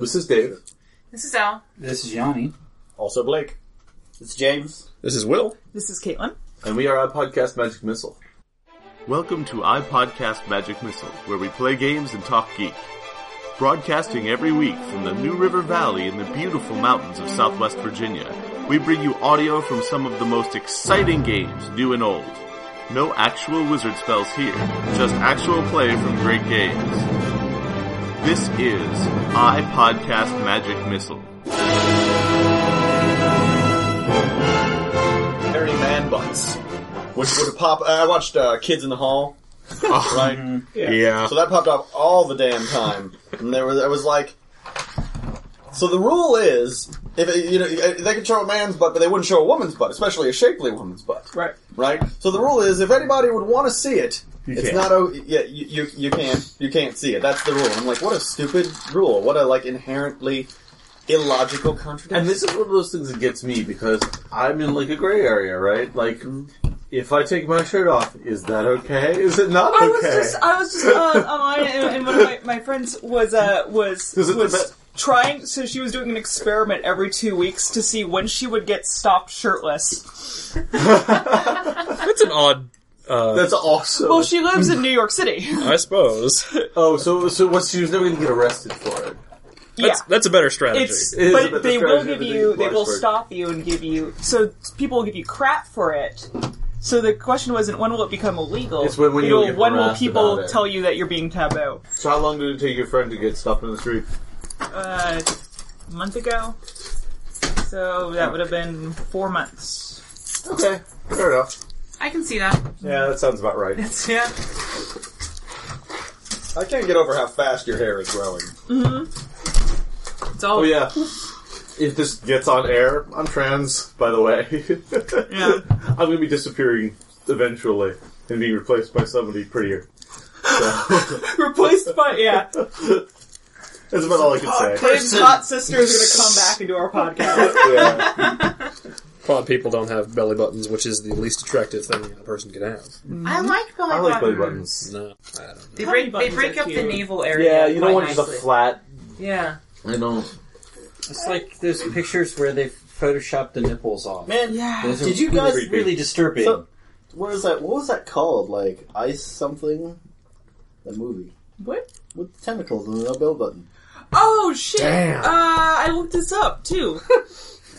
This is Dave. This is Al. This is Yanni. Also Blake. It's James. This is Will. This is Caitlin. And we are iPodcast Magic Missile. Welcome to iPodcast Magic Missile, where we play games and talk geek. Broadcasting every week from the New River Valley in the beautiful mountains of Southwest Virginia, we bring you audio from some of the most exciting games, new and old. No actual wizard spells here, just actual play from great games. This is iPodcast Magic Missile. Hairy man butts. Which would pop. I watched uh, Kids in the Hall. right? Yeah. So that popped up all the damn time, and there was I was like, so the rule is if it- you know they could show a man's butt, but they wouldn't show a woman's butt, especially a shapely woman's butt, Right. right? So the rule is if anybody would want to see it, it's can't. not o- yeah you, you you can't you can't see it. That's the rule. I'm like, what a stupid rule. What a like inherently illogical contradiction. And this is one of those things that gets me because I'm in like a gray area, right? Like, if I take my shirt off, is that okay? Is it not I was okay? just I was just uh, online and, and one of my, my friends was uh was Is it the was best- trying so she was doing an experiment every two weeks to see when she would get stopped shirtless. That's an odd. Uh, That's awesome. Well, she lives in New York City. I suppose. oh, so so what? She was never going to get arrested for it. yeah. That's that's a better strategy. It's It is a but bit they will discouraging give to you they will Lawrenceburg. stop you and give you so people will give you crap for it. So the question wasn't when will it become illegal. It's when- when It'll- you'll get when will harassed people about it. tell you that you're being taboo? So how long did it take your friend to get stopped in the street? Uh, a month ago. So that would have been four months. Okay, fair enough. I can see that. Yeah, that sounds about right. Yeah. I can't get over how fast your hair is growing. Mm-hmm. It's all Oh yeah. If this gets on air, I'm trans, by the way. Yeah. I'm going to be disappearing eventually and being replaced by somebody prettier. So, Replaced by yeah. that's about all I can say. Dave's hot sister is going to come back and do our podcast. Yeah. Quad people don't have belly buttons, which is the least attractive thing a person can have. I like belly I like belly buttons. buttons. No, I don't know. They Belly break they buttons break are up the cute. navel area. Yeah, you don't quite want just a nicely. flat. Yeah. I don't. It's like those pictures where they've photoshopped the nipples off. Man, Yeah. Those are Did you guys- really, really disturbing? So- what is that? What was that called? Like ice something? The movie What? with the tentacles and the bell button. Oh shit! Damn. Uh, I looked this up too.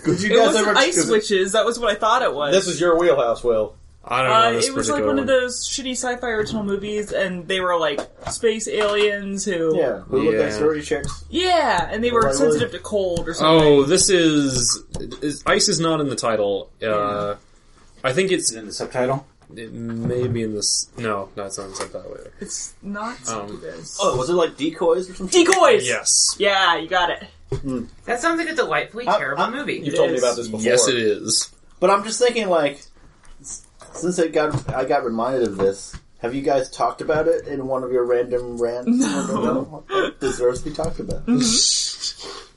Could you It guys wasn't ever? ice 'cause it- witches. That was what I thought it was. This is your wheelhouse, Will. I don't know Uh, this it was like particular one of those shitty sci-fi original movies, and they were like space aliens who, Yeah, who look Yeah. like story chicks. yeah, and they were Right, sensitive to cold or something. Oh, this is, is ice is not in the title. Uh, I think it's Is it in the subtitle? it may be in this. No, no, it's not in the subtitle either. It's not Um, this. Oh, was it like decoys or something? Decoys. Yes, Yeah, you got it. Hmm. That sounds like a delightfully I- terrible I- movie. You've It told me is. about this before. yes, it is. But I'm just thinking, like, s- since it got, I got reminded of this. Have you guys talked about it in one of your random rants? No. It deserves to be talked about. Mm-hmm.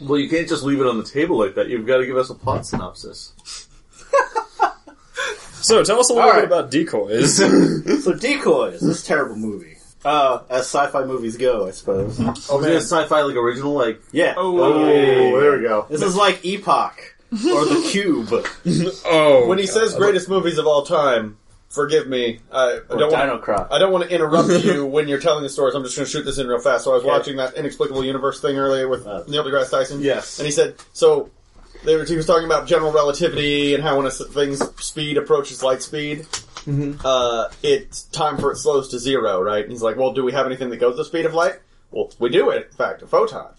Well, you can't just leave it on the table like that. You've got to give us a plot synopsis. So tell us a little All bit right. about decoys. so, decoys. This terrible movie. Uh, as sci-fi movies go, I suppose. Oh, man, it's sci-fi like original, like. Yeah. Oh, there we go. This is like Epoch or The Cube. oh, When he says greatest movies of all time, forgive me. I, I Or don't want. Crop. I don't want to interrupt you when you're telling the stories. I'm just going to shoot this in real fast. So I was Okay. watching that inexplicable universe thing earlier with Uh, Neil deGrasse Tyson. Yes. and he said so. They were, he was talking about general relativity and how when a s- thing's speed approaches light speed, uh, it's time for it slows to zero, right? And he's like, well, do we have anything that goes the speed of light? Well, we do, in fact, a photon.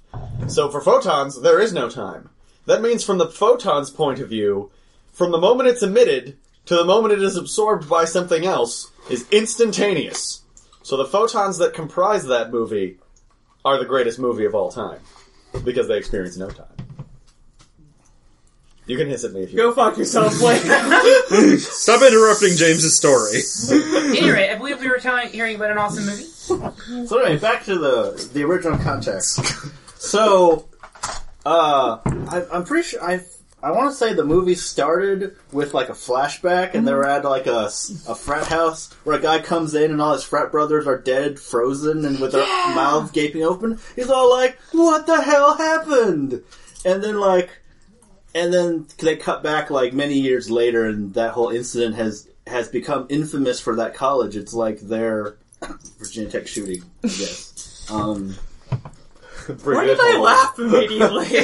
So for photons, there is no time. That means from the photon's point of view, from the moment it's emitted to the moment it is absorbed by something else is instantaneous. So the photons that comprise that movie are the greatest movie of all time. Because they experience no time. You can hiss at me if you Go fuck yourself, Blake. stop interrupting James's story. anyway, I believe we were telling, hearing about an awesome movie. So anyway, back to the the original context. So, uh, I, I'm pretty sure I I want to say the movie started with like a flashback, and they were at like a, a frat house where a guy comes in and all his frat brothers are dead, frozen, and with their mouths gaping open. He's all like, "What the hell happened?" And then like, and then they cut back like many years later, and that whole incident has has become infamous for that college. It's like their Virginia Tech shooting, I guess. Um, Why did I laugh immediately?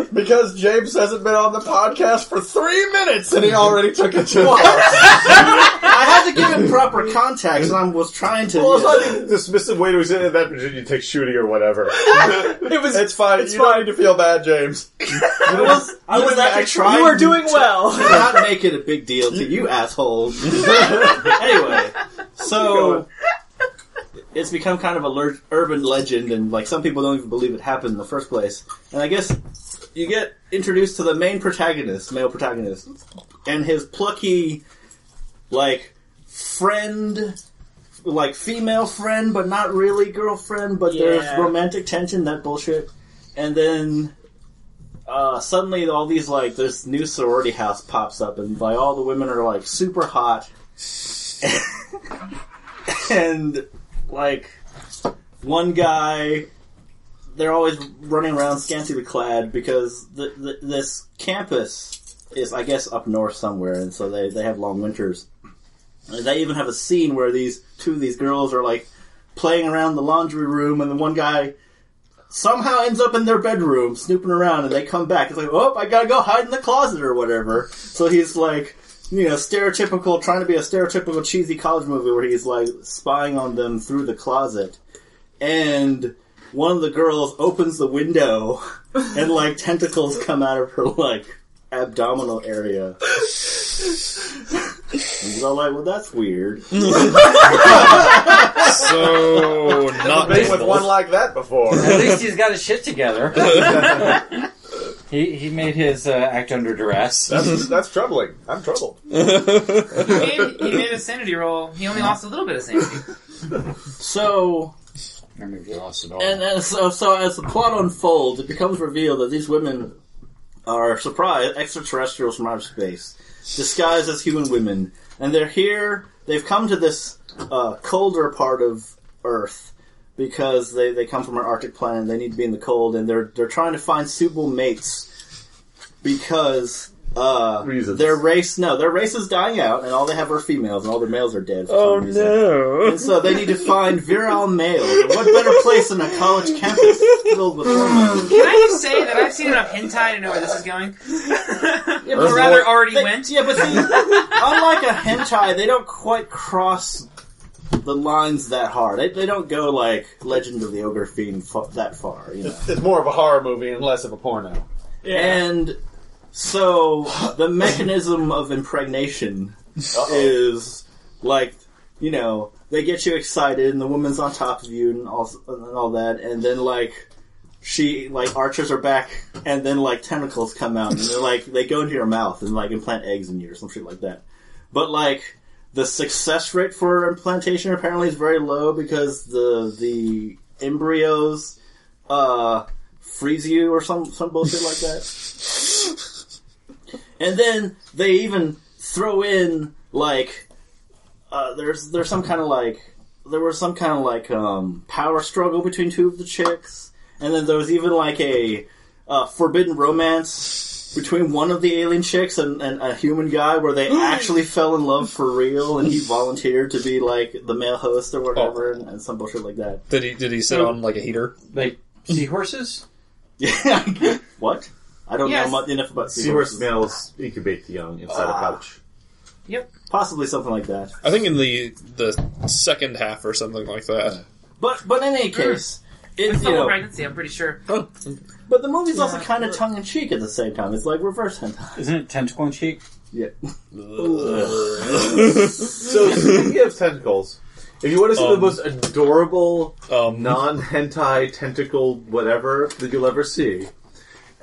Because James hasn't been on the podcast for three minutes and he already took it too far. I had to give him proper context, and I was trying to. Well, it's not even a dismissive way to say that Virginia Tech shooting or whatever. it was. It's fine. It's you fine. don't need to feel bad, James. I was, I was actually trying You are doing well. to not make it a big deal to you assholes. anyway, so it's become kind of a urban legend, and like some people don't even believe it happened in the first place. And I guess you get introduced to the main protagonist, male protagonist, and his plucky, like friend. Like female friend, but not really girlfriend. But there's romantic tension, that bullshit. And then uh, suddenly all these like this new sorority house pops up and like all the women are like super hot and like one guy they're always running around scantily clad because the, the, this campus is I guess up north somewhere and so they, they have long winters and they even have a scene where these two of these girls are like playing around the laundry room and the one guy somehow ends up in their bedroom snooping around and they come back. It's like, oh, I gotta go hide in the closet or whatever. So he's like, you know, stereotypical, trying to be a stereotypical cheesy college movie where he's like spying on them through the closet. And one of the girls opens the window and like tentacles come out of her like abdominal area. And he's all like, well, that's weird. So not Been with one like that before. At least he's got his shit together. he he made his uh, act under duress. That's, that's troubling. I'm troubled. He made, he made a sanity roll. He only lost a little bit of sanity. So, Or maybe lost it all. And as, so, so as the plot unfolds, it becomes revealed that these women are surprised extraterrestrials from outer space, disguised as human women, and they're here. They've come to this uh, colder part of Earth because they, they come from an Arctic planet. They need to be in the cold, and they're they're trying to find suitable mates because uh, Reasons. their race no their race is dying out, and all they have are females, and all their males are dead. For Oh some reason. no! And so they need to find virile males. And what better place than a college campus filled with hormones? Can I just say that I've seen enough hentai to know where this is going? or rather, already They- went. Yeah, but see, unlike a hentai, they don't quite cross the lines that hard. They, they don't go like Legend of the Overfiend fa- that far, you know. It's more of a horror movie and less of a porno. And so the mechanism of impregnation is like, you know, they get you excited and the woman's on top of you and all, and all that, and then like, she, like, archers are back, and then like tentacles come out, and they're like, they go into your mouth and like implant eggs in you or some shit like that. But like, the success rate for implantation apparently is very low because the, the embryos, uh, freeze you or some, some bullshit like that. And then they even throw in like uh, there's there's some kind of like there was some kind of like um, power struggle between two of the chicks, and then there was even like a uh, forbidden romance between one of the alien chicks and, and a human guy where they actually fell in love for real, and he volunteered to be like the male host or whatever, oh. and, and some bullshit like that. Did he did he sit on like a heater? Like seahorses? Yeah, what? I don't Yes. know much enough about Seahorse seahorses. males incubate the young inside a ah. pouch. Yep. Possibly something like that. I think in the the second half or something like that. But but in any case, it, It's you double know, pregnancy, I'm pretty sure. But the movie's also kind of tongue in cheek at the same time. It's like reverse hentai. Isn't it tentacle and cheek? Yeah. So speaking of tentacles, if you want to see the Um, most adorable um, non-hentai tentacle whatever that you'll ever see,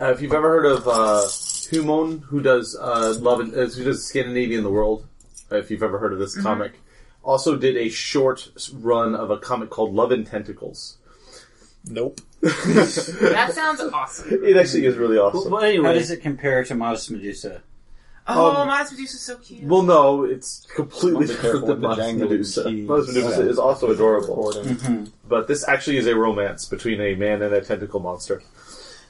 uh, if you've ever heard of uh, Humon, who does uh, love and, uh, who does Scandinavia and the World, uh, if you've ever heard of this comic, also did a short run of a comic called Love and Tentacles. Nope. That sounds awesome. It actually is really awesome. But How does it compare to Modest Medusa? Oh, Um, Miles Medusa's so cute. Well, no, it's completely different careful than with Modest jangling Medusa. keys. Modest Medusa Okay. is also adorable, Recording. but this actually is a romance between a man and a tentacle monster.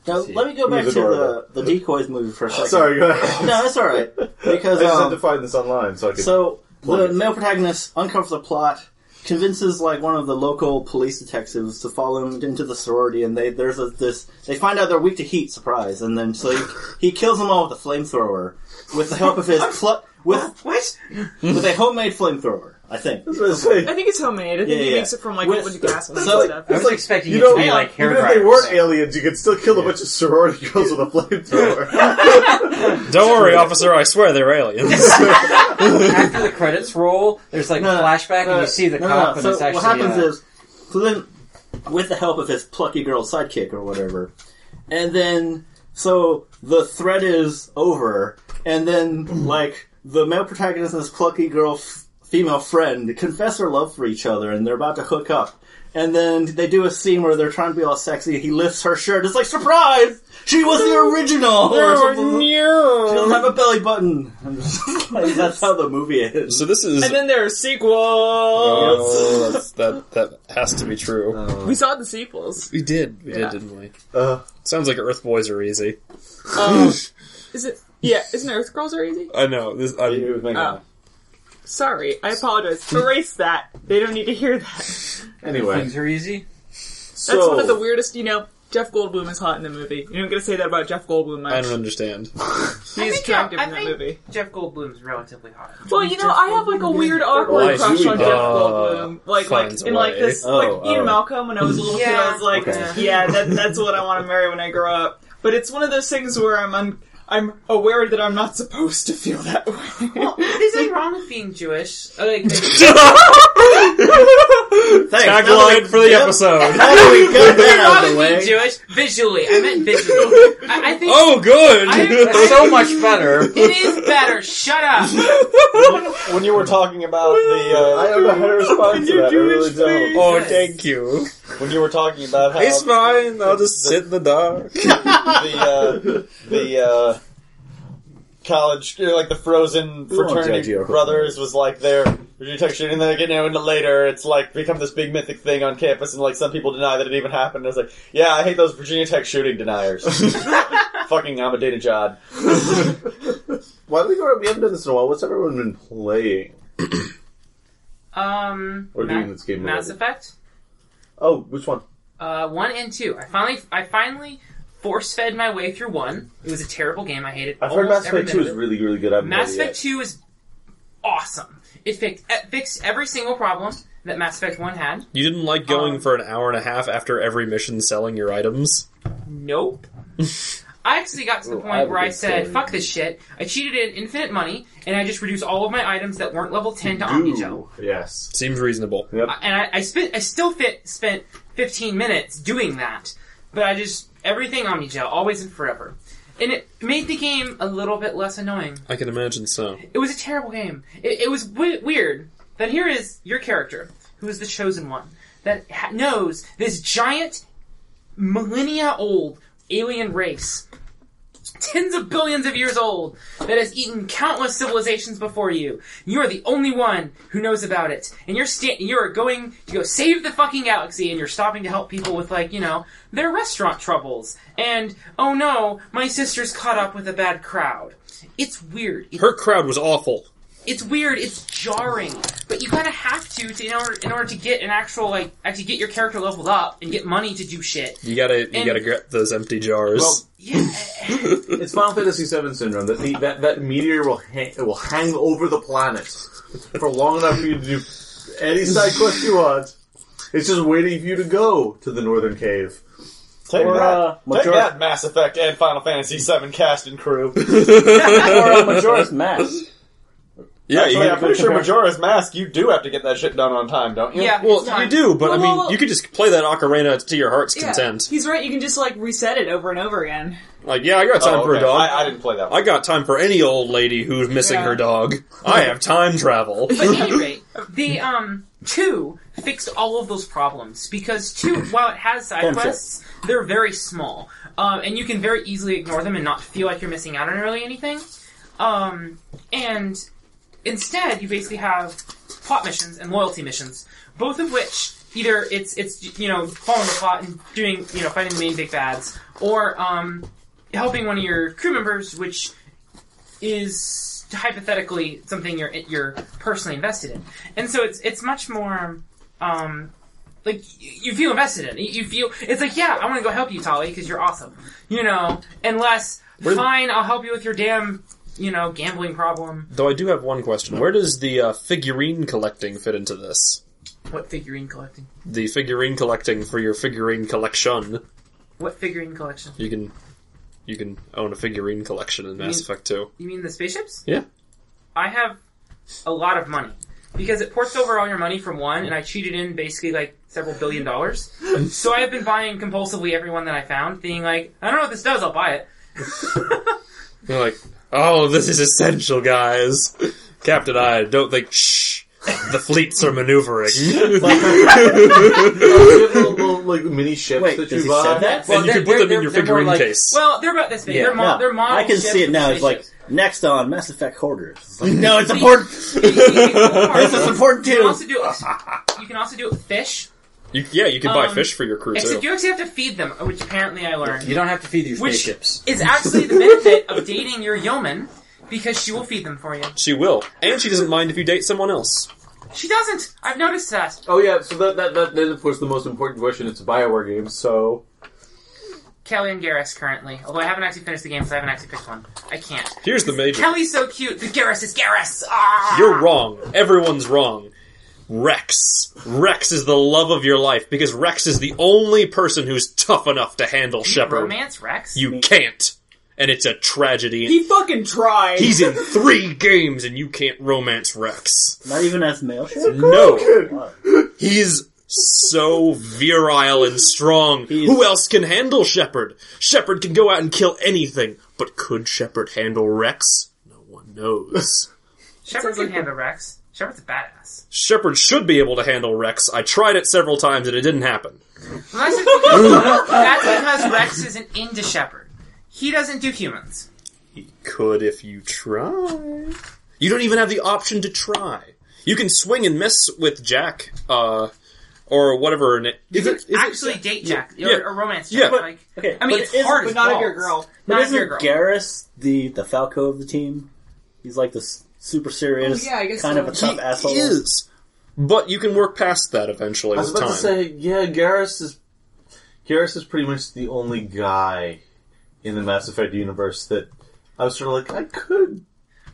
now let me go back to the, the decoys movie for a second. Sorry, go ahead. No, that's alright. Because, I just had um, to find this online so I could. So the male protagonist uncovers the plot, convinces like one of the local police detectives to follow him into the sorority, and they there's a, this they find out they're weak to heat. Surprise! And then so he, he kills them all with a flamethrower with the help of his cl- with what? with a homemade flamethrower. I think. I was gonna say, I think it's homemade. I think Yeah, he yeah. makes it from like With- a bunch of gasoline so- and stuff. I was like, expecting you it to know, be like hair even if they dryers. weren't aliens, you could still kill a bunch of sorority girls with a flamethrower. Don't worry, officer. I swear they're aliens. After the credits roll, there's like No, no, flashback, no, and you see the no, cop, no. and So it's actually. what happens uh, is, so then, with the help of his plucky girl sidekick or whatever, and then so the threat is over, and then like the male protagonist and his plucky girl f- female friend confess their love for each other, and they're about to hook up. And then they do a scene where they're trying to be all sexy. He lifts her shirt. It's like surprise! She was the original. or something. She doesn't have a belly button. I'm just like, that's how the movie is. so this is. And then there are sequels. Oh, that's, that that has to be true. We saw the sequels. we did, we Yeah. did, didn't we? uh, Sounds like Earth Boys are easy. Um, is it? Yeah, isn't Earth Girls are easy? I know. This. He I'm, was making Oh. Sorry, I apologize. Erase that. They don't need to hear that. anyway, things are easy. That's so one of the weirdest. You know, Jeff Goldblum is hot in the movie. You're not gonna say that about Jeff Goldblum much. I don't understand. He's I think, attractive I in that think movie. Jeff Goldblum's relatively hot. Well, you know, I have like a weird awkward Why, crush Julie? on Jeff Uh, Goldblum. Like, like finds in like way. this, Oh, like Ian oh. Malcolm. When I was a little kid, I Yeah. was like, Okay. yeah, that, that's what I want to marry when I grow up. But it's one of those things where I'm un- I'm aware that I'm not supposed to feel that way. Well, there's nothing wrong with being Jewish. Like, Thanks. Tagline for the episode. How do we get that out of the with being way? Jewish visually. I meant visually. I, I think Oh, good. I- It's so much better. it is better. Shut up. it. When you were talking about the, uh, I don't know how to respond to that. I really don't. oh, thank you. when you were talking about how It's fine. I'll just sit in the dark. the uh, the uh, college, you know, like the Frozen We won't judge fraternity you. brothers was like their Virginia Tech shooting. And then you know, into later, it's like become this big mythic thing on campus, and like some people deny that it even happened. I was like, yeah, I hate those Virginia Tech shooting deniers. Fucking Ahmadinejad. Why do we go? We haven't done this in a while. What's everyone been playing? Um, Or Ma- doing this game Mass already. Effect. Oh, which one? Uh, one and two. I finally, I finally force fed my way through one. It was a terrible game. I hated. It. I've heard Mass Effect Two is really, really good. I haven't Mass Effect Two is awesome. It fixed, it fixed every single problem that Mass Effect One had. You didn't like going Um, for an hour and a half after every mission selling your items? Nope. I actually got to the Ooh, I point have where I said, story. "Fuck this shit." I cheated in infinite money, and I just reduced all of my items that weren't level ten to yet. Omnigel. Yes. Seems reasonable. Yep. and I, I spent I still fit spent 15 minutes doing that, but I just everything Omnigel, always and forever, and it made the game a little bit less annoying. I can imagine so. It was a terrible game. It, it was w- weird that here is your character, who is the chosen one, that ha- knows this giant, millennia old alien race. Tens of billions of years old that has eaten countless civilizations before you. You are the only one who knows about it, and you're sta- you're going to go save the fucking galaxy, and you're stopping to help people with like you know their restaurant troubles. And oh no, my sister's caught up with a bad crowd. It's weird. Her crowd was awful. It's weird, it's jarring, but you kind of have to, to in order in order to get an actual like actually get your character leveled up and get money to do shit. You gotta, you And- gotta get those empty jars. Well, Yeah, It's Final Fantasy VII syndrome that the, that that meteor will hang, will hang over the planet for long enough for you to do any side quest you want. It's just waiting for you to go to the northern cave. Take Or, that, uh, take Major- that, Mass Effect and Final Fantasy VII cast and crew. or uh, Majora's Mask. Yeah, Actually, you, I'm pretty sure Majora's Mask, you do have to get that shit done on time, don't you? yeah. well, it's fine. you do, but I Well, mean, well, you could just play that ocarina to your heart's Yeah, content. He's right. You can just like reset it over and over again. Like, yeah, I got time Oh, for a okay. dog. I, I didn't play that one. I got time for any old lady who's missing Yeah. her dog. I have time travel. But at any rate, the um two fixed all of those problems because two, while it has side Friendship. quests, they're very small, um, and you can very easily ignore them and not feel like you're missing out on really anything. Um, and instead, you basically have plot missions and loyalty missions, both of which either it's it's you know following the plot and doing you know fighting the main big bads, or um, helping one of your crew members, which is hypothetically something you're you're personally invested in, and so it's it's much more. Um, like you feel invested in it. You feel it's like yeah, I want to go help you, Tali, because you're awesome. You know, unless fine, I'll help you with your damn you know gambling problem. Though I do have one question. Where does the uh, figurine collecting fit into this? What figurine collecting? The figurine collecting for your figurine collection. What figurine collection? You can you can own a figurine collection in Mass mean- Effect 2. You mean the spaceships? Yeah. I have a lot of money because it ports over all your money from one, and I cheated in basically like several billion dollars. so I have been buying compulsively every one that I found, being like, I don't know what this does, I'll buy it. They're like, oh, this is essential, guys. Captain, I don't think. Shh. The fleets are maneuvering. little, little, like mini ships Wait, that does you he buy. said that? and you can put them in your they're more figurine like- case. Well, they're about this big. Yeah. they're, mo- No, they're model I can ships see it with now. It's like spaceships. next on Mass Effect Hoarders. It's like, no, it's important. You- you- you- This is important You can too. also do it. You can also do it with fish, You, yeah, you can buy Um, fish for your crew except too. you actually have to feed them, which apparently I learned. You don't have to feed your Which- spaceships. is actually the benefit of dating your yeoman because she will feed them for you. She will, and she doesn't mind if you date someone else. She doesn't. I've noticed that. Oh yeah, so that, that, that, that of course the most important question. It's a Bioware game, so Kelly and Garrus currently. Although I haven't actually finished the game, so I haven't actually picked one. I can't. Here's the major. Kelly's so cute. The Garrus is Garrus. Ah! You're wrong. Everyone's wrong. Wrex. Wrex is the love of your life because Wrex is the only person who's tough enough to handle Shepard. Romance Wrex. You can't. And it's a tragedy. He fucking tried. He's in three games and you can't romance Wrex. Not even as male ship. No. He's so virile and strong. He's- Who else can handle Shepard? Shepard can go out and kill anything. But could Shepard handle Wrex? No one knows. Shepard can handle Wrex. Shepard's a badass. Shepard should be able to handle Wrex. I tried it several times and it didn't happen. Well, that's, because, that's because Wrex isn't into Shepard. He doesn't do humans. He could if you try. You don't even have the option to try. You can swing and miss with Jack, uh, or whatever. her na- Is it, is it- Actually, date Jack or, yeah. or romance Yeah, Jack. but- like, Okay, I mean, it's isn't- hard but as not if balls. you're a girl. But Not isn't you're a girl. Garrus the the Falco of the team? He's like this super oh, serious, Oh, yeah, I guess kind so. of a tough He asshole. is. But you can work past that eventually I was with about time. to say, yeah, Garrus is Garrus is pretty much the only guy in the Mass Effect universe that I was sort of like, I could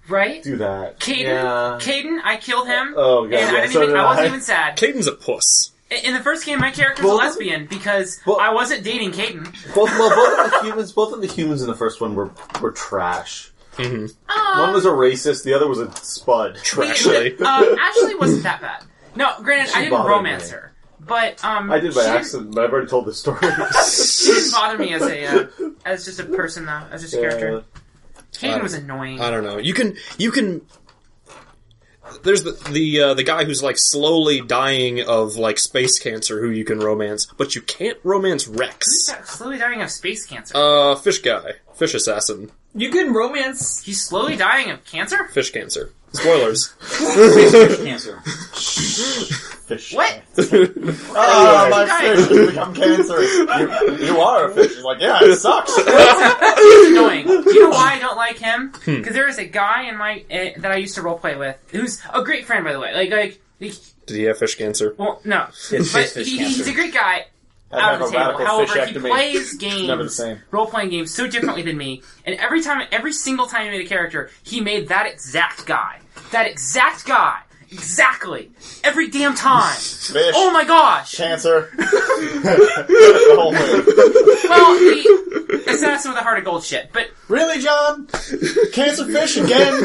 right? do that. Kaidan, yeah. Kaidan, I killed him. Oh, God, and I didn't so even, did I wasn't I. even sad. Kaidan's a puss. In in the first game, my character was Both a lesbian because Well- I wasn't dating Kaidan. both, well, both of the humans, both of the humans in the first one were were trash. Mm-hmm. One was a racist, the other was a spud. Actually. uh, Ashley wasn't that bad. No, granted, She I didn't bothered romance me. her, but um, I did by she didn't- accident, but I've already told this story. She didn't bother me as a uh, as just a person though, as just a Yeah. character. Kaidan Uh, was annoying. I don't know. You can you can. There's the the uh, the guy who's like slowly dying of like space cancer who you can romance, but you can't romance Who's Wrex. that slowly dying of space cancer? Uh, fish guy, fish assassin, You can romance. He's slowly dying of cancer. fish cancer. Spoilers. Fish Cancer. Fish. What? Oh, my Guys. fish has become cancerous. You, you are a fish. He's like, yeah, it sucks. annoying. Do you know why I don't like him? Hmm. Because there is a guy in my uh, that I used to roleplay with who's a great friend, by the way. Like, like, he, Did he have fish cancer? well, no, It's but fish he, cancer. he's a great guy. Out of the table. However, he plays Never the games, same. role playing games, so differently than me. And every time, every single time he made a character, he made that exact guy, that exact guy, exactly every damn time. Fish. Oh my gosh! Cancer. the whole thing. Well, the assassin with a heart of gold shit, but Really, John? Cancer fish again?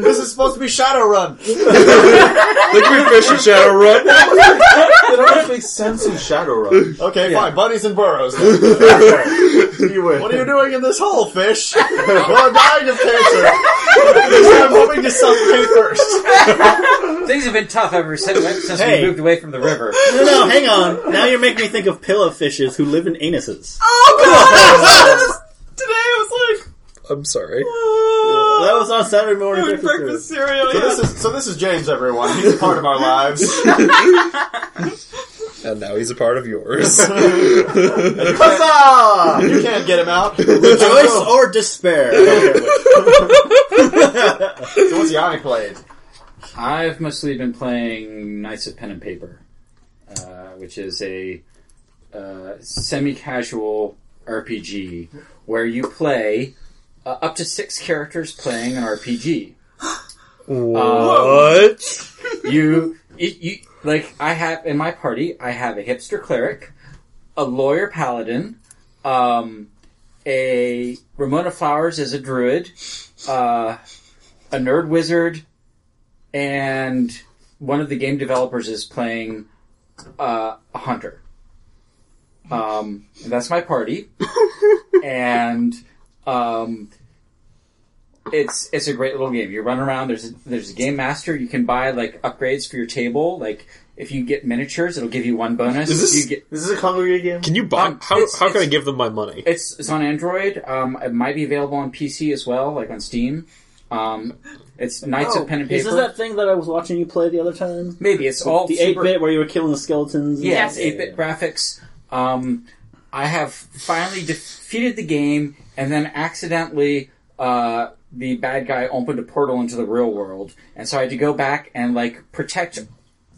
this is supposed to be Shadowrun. Liquid fish and Shadowrun. They don't actually makes sense in Shadowrun. Okay, Yeah. fine. Bunnies and burrows. then. you win. what are you doing in this hole, fish? well, I'm dying of cancer. I'm hoping to suffocate first. Things have been tough ever since, since Hey. we moved away from the river. No, no, hang on. Now you're making me think of pillow fishes who live in anuses. Oh god! Today I was like, I'm sorry. Uh, that was on Saturday morning doing breakfast. breakfast cereal. So Yeah. this is so this is James, everyone. He's a part of our lives. And now he's a part of yours. Huzzah! You can't get him out. Rejoice or despair. So what's Yannick played? I've mostly been playing Knights of Pen and Paper, uh, which is a uh, semi-casual RPG where you play uh, up to six characters playing an RPG. what? You, you, you, like I have in my party, I have a hipster cleric, a lawyer paladin, um, a Ramona Flowers as a druid, uh, a nerd wizard, and one of the game developers is playing uh, a hunter. Um, and that's my party, and um, it's it's a great little game. You run around. There's a, there's a game master. You can buy like upgrades for your table. Like if you get miniatures, it'll give you one bonus. Is this- you get This is a congregate game. Can you buy? Um, how it's- how can I give them my money? it's it's on Android. Um, it might be available on PC as well, like on Steam. Um, it's Knights of Pen and Paper. Is this that thing that I was watching you play the other time? Maybe it's all the 8 super- bit where you were killing the skeletons? Yeah, Yes. 8 bit graphics. Um, I have finally defeated the game, and then accidentally, uh, the bad guy opened a portal into the real world, and so I had to go back and, like, protect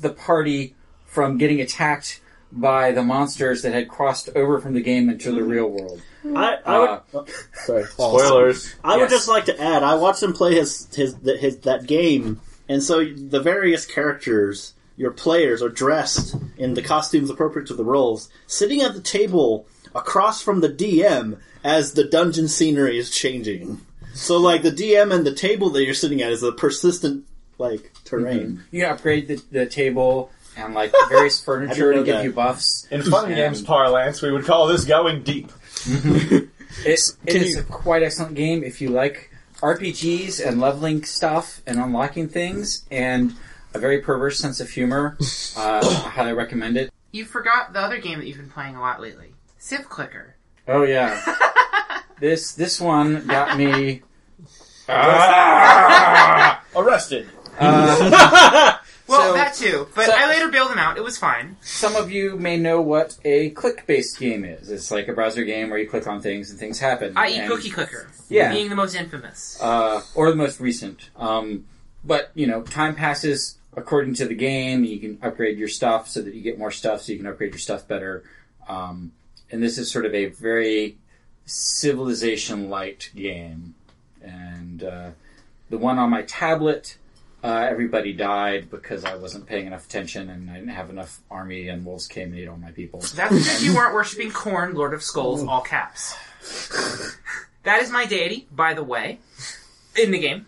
the party from getting attacked by the monsters that had crossed over from the game into the real world. I, I Uh, would. oh, sorry. Spoilers. I would Yes. just like to add, I watched him play his, his his his that game, and so the various characters, your players, are dressed in the costumes appropriate to the roles, sitting at the table across from the DM as the dungeon scenery is changing. So, like the DM and the table that you're sitting at is a persistent like terrain. You upgrade the, the table and, like, various furniture to give that. you buffs. In fun And- games parlance, we would call this going deep. It, it Can is you- a quite excellent game if you like RPGs and leveling stuff and unlocking things and a very perverse sense of humor. Uh, I highly recommend it. You forgot the other game that you've been playing a lot lately. Civ Clicker. Oh yeah, this this one got me. Arrested. Uh, Well, So- that too. But so- I later bailed him out. It was fine. some of you may know what a click-based game is. It's like a browser game where you click on things and things happen. I.e. And- Cookie Clicker. Yeah. Being the most infamous. uh, or the most recent. Um, but you know, time passes according to the game. You can upgrade your stuff so that you get more stuff, so you can upgrade your stuff better. Um, and this is sort of a very civilization light game. And uh, the one on my tablet, uh, everybody died because I wasn't paying enough attention and I didn't have enough army, and wolves came and ate all my people. That's because you weren't worshipping Khorne, Lord of Skulls, all caps. That is my deity, by the way, in the game.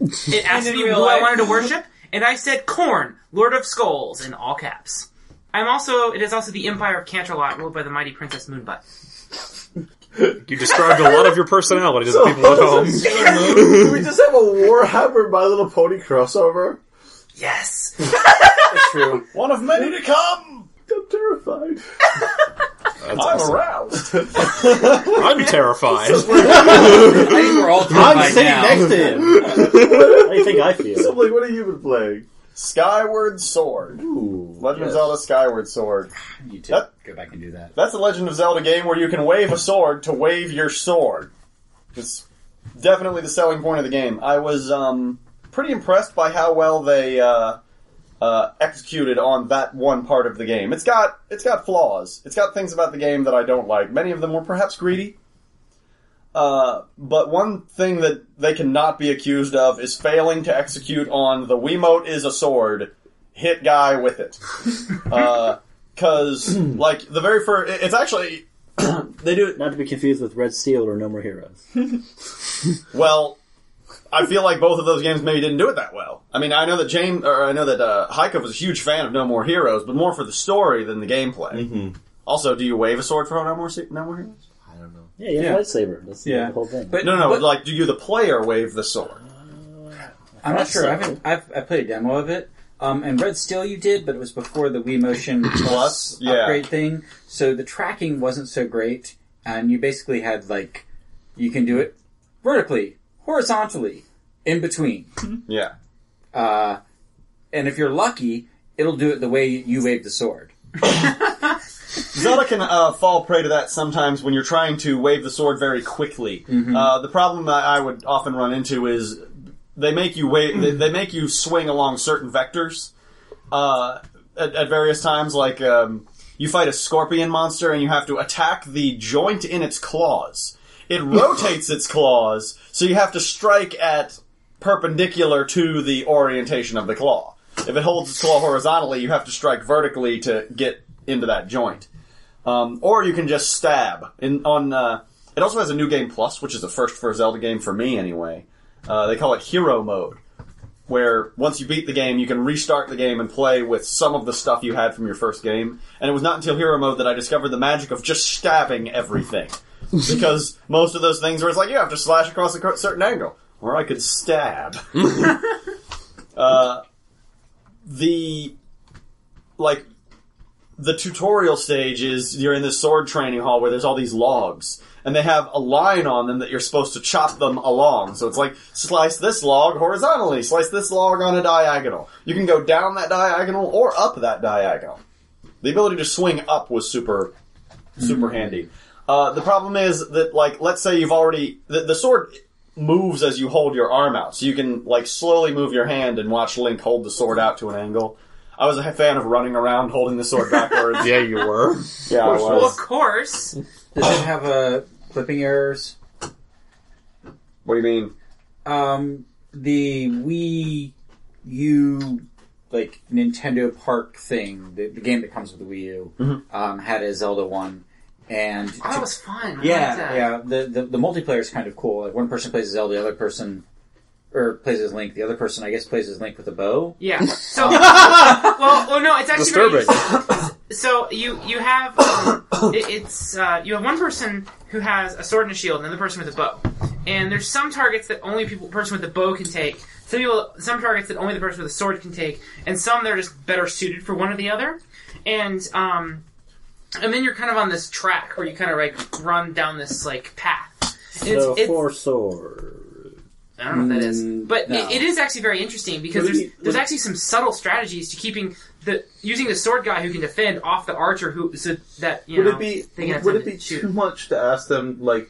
It asked me who I wanted to worship, and I said Khorne, Lord of Skulls, in all caps. I'm also, it is also the Empire of Canterlot, ruled by the mighty Princess Moonbutt. You described a lot of your personality to the people at home. We just have a Warhammer My Little Pony crossover? Yes! It's true. One of many to come. I'm terrified. That's I'm awesome. aroused. I'm terrified. I think we're all terrified I'm sitting now. next to him. How do you think I feel? like, what have you been playing? Skyward Sword. Ooh, Legend of yes. Zelda Skyward Sword. You too. That- Go back and do that. That's a Legend of Zelda game where you can wave a sword to wave your sword. It's definitely the selling point of the game. I was um, pretty impressed by how well they uh, uh, executed on that one part of the game. It's got it's got flaws. It's got things about the game that I don't like. Many of them were perhaps greedy. Uh, but one thing that they cannot be accused of is failing to execute on the Wiimote is a sword, hit guy with it. Because, like, the very first, it's actually, they do it Not to be confused with Red Steel or No More Heroes. Well, I feel like both of those games maybe didn't do it that well. I mean, I know that James, or I know that uh, Heike was a huge fan of No More Heroes, but more for the story than the gameplay. Mm-hmm. Also, do you wave a sword for No More No More Heroes? I don't know. Yeah, you have Yeah. a lightsaber. That's Yeah. the whole thing. But No, no, but- like, do you, the player, wave the sword? I'm not sure. I haven't. I've, I played a demo of it. Um, and Red Steel you did, but it was before the Wii Motion Plus yeah. upgrade thing. So the tracking wasn't so great, and you basically had like you can do it vertically, horizontally, in between. Yeah. Uh, and if you're lucky, it'll do it the way you wave the sword. Zelda can uh, fall prey to that sometimes when you're trying to wave the sword very quickly. Uh, the problem that I would often run into is they make you wave, they, they make you swing along certain vectors uh, at, at various times. Like um, you fight a scorpion monster and you have to attack the joint in its claws. It rotates its claws, so you have to strike at perpendicular to the orientation of the claw. If it holds its claw horizontally, you have to strike vertically to get into that joint. Um, or you can just stab. In on uh, it also has a new game plus, which is the first for a Zelda game for me anyway. Uh, they call it Hero Mode, where once you beat the game, you can restart the game and play with some of the stuff you had from your first game. And it was not until Hero Mode that I discovered the magic of just stabbing everything, because most of those things were it's like you have to slash across a certain angle, or I could stab. uh, the like the tutorial stage is you're in this sword training hall where there's all these logs and they have a line on them that you're supposed to chop them along. So it's like slice this log horizontally, slice this log on a diagonal. You can go down that diagonal or up that diagonal. The ability to swing up was super, super handy. Uh, the problem is that, like, let's say you've already the, the sword moves as you hold your arm out, so you can like slowly move your hand and watch Link hold the sword out to an angle. I was a fan of running around holding the sword backwards. Yeah, you were. yeah, I Well, of was. course. Does it have uh, clipping errors? What do you mean? Um, the Wii U, like Nintendo Park thing, the, the game that comes with the Wii U, um, had a Zelda one, and Oh, that was fun. I yeah, liked that. yeah, the, the the multiplayer is kind of cool. Like one person plays Zelda, the other person, or plays as Link, the other person I guess plays as Link with a bow. Yeah. So, well, well, no, it's actually very Disturbing. So you you have um, it, it's uh, you have one person who has a sword and a shield, and another person with a bow. And there's some targets that only people person with the bow can take. Some people some targets that only the person with the sword can take, and some that are just better suited for one or the other. And um, and then you're kind of on this track where you kind of like run down this like path. And it's, it's, four sword. I don't know what that is, Mm, but no. it, it is actually very interesting because Would there's be- there's would actually some subtle strategies to keeping the using the sword guy who can defend off the archer who so that you Would know it be they can would time it be to shoot. too much to ask them like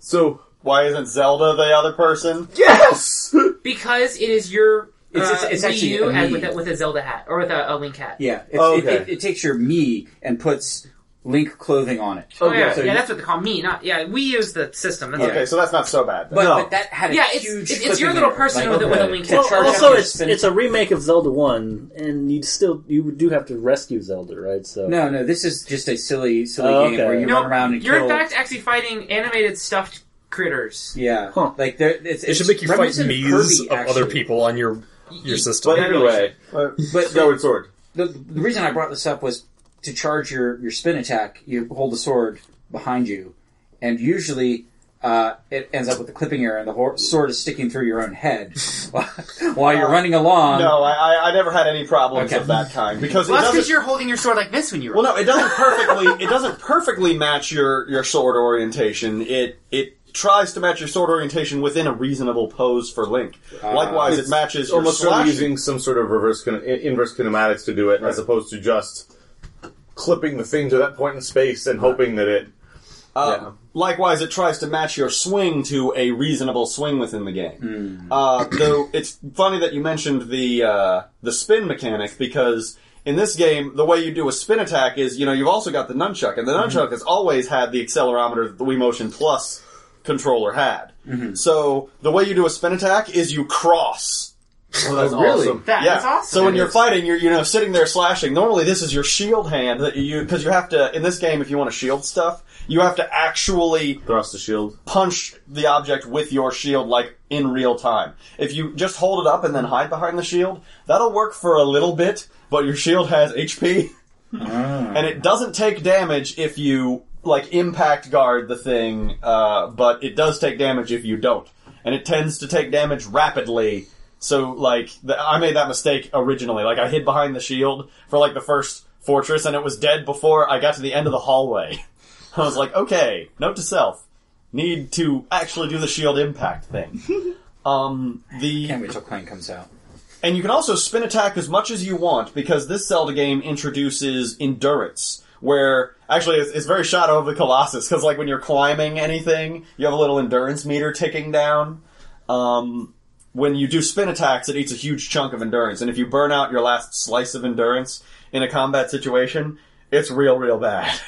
so Why isn't Zelda the other person? Yes because it is your It's- uh, it's- it's Wii actually U a and with a, with a Zelda hat or with a, a Link hat. Yeah, it's, Oh, it, okay. it, it takes your me and puts Link clothing on it. Oh, oh yeah, so yeah, you- that's what they call me. Not yeah, we use the system. That's Yeah. Okay, so that's not so bad. then. But, No. but that had a Yeah, it's- huge. it's- it's your clipping little error. person Like, with a- with a okay. Link to hat. charge also, up your it's spin it's a remake of Zelda One, and you still you do have to rescue Zelda, right? So No, no, this is just a silly, silly Oh, game okay. where you no, run around and you're kill. in fact actually fighting animated stuffed critters. yeah, Huh. like there, it's, It should make you fight reminiscent Mii's of other people on your your system. But anyway But Skyward Sword. the, the reason I brought this up was to charge your, your spin attack, you hold the sword behind you, and usually uh, it ends up with a clipping error, and the hor- sword is sticking through your own head while you're running along. no, I, I, I never had any problems Okay. of that kind because Well, it that's doesn't. because you're holding your sword like this when you Well, no, it doesn't perfectly. it doesn't perfectly match your your sword orientation. It it tries to match your sword orientation within a reasonable pose for Link. Likewise, it matches your almost sort of slashing. using some sort of reverse kin- i- inverse kinematics to do it, as opposed to just clipping the thing to that point in space and hoping that it. Uh, Yeah. Likewise, it tries to match your swing to a reasonable swing within the game. Uh, though it's funny that you mentioned the uh, the spin mechanic because in this game, the way you do a spin attack is you know you've also got the nunchuck, and the nunchuck has always had the accelerometer that the Wii Motion Plus controller had. So the way you do a spin attack is you cross. Oh, that's really? awesome. That, yeah. That's awesome. So when you're fighting, you're you know sitting there slashing. Normally, this is your shield hand that you because you have to in this game if you want to shield stuff, You have to actually Thrust the shield. punch the object with your shield like in real time. If you just hold it up and then hide behind the shield, that'll work for a little bit, but your shield has HP. and it doesn't take damage if you like impact guard the thing, uh, but it does take damage if you don't. And it tends to take damage rapidly. So like the, I made that mistake originally. Like I hid behind the shield for like the first fortress and it was dead before I got to the end of the hallway. I was like, okay, note to self need to actually do the shield impact thing. um, the Can't wait till Clank comes out. and you can also spin attack as much as you want because this Zelda game introduces endurance, where actually it's, it's very Shadow of the Colossus because like when you're climbing anything, you have a little endurance meter ticking down. Um, when you do spin attacks, it eats a huge chunk of endurance, and if you burn out your last slice of endurance in a combat situation, it's real, real bad.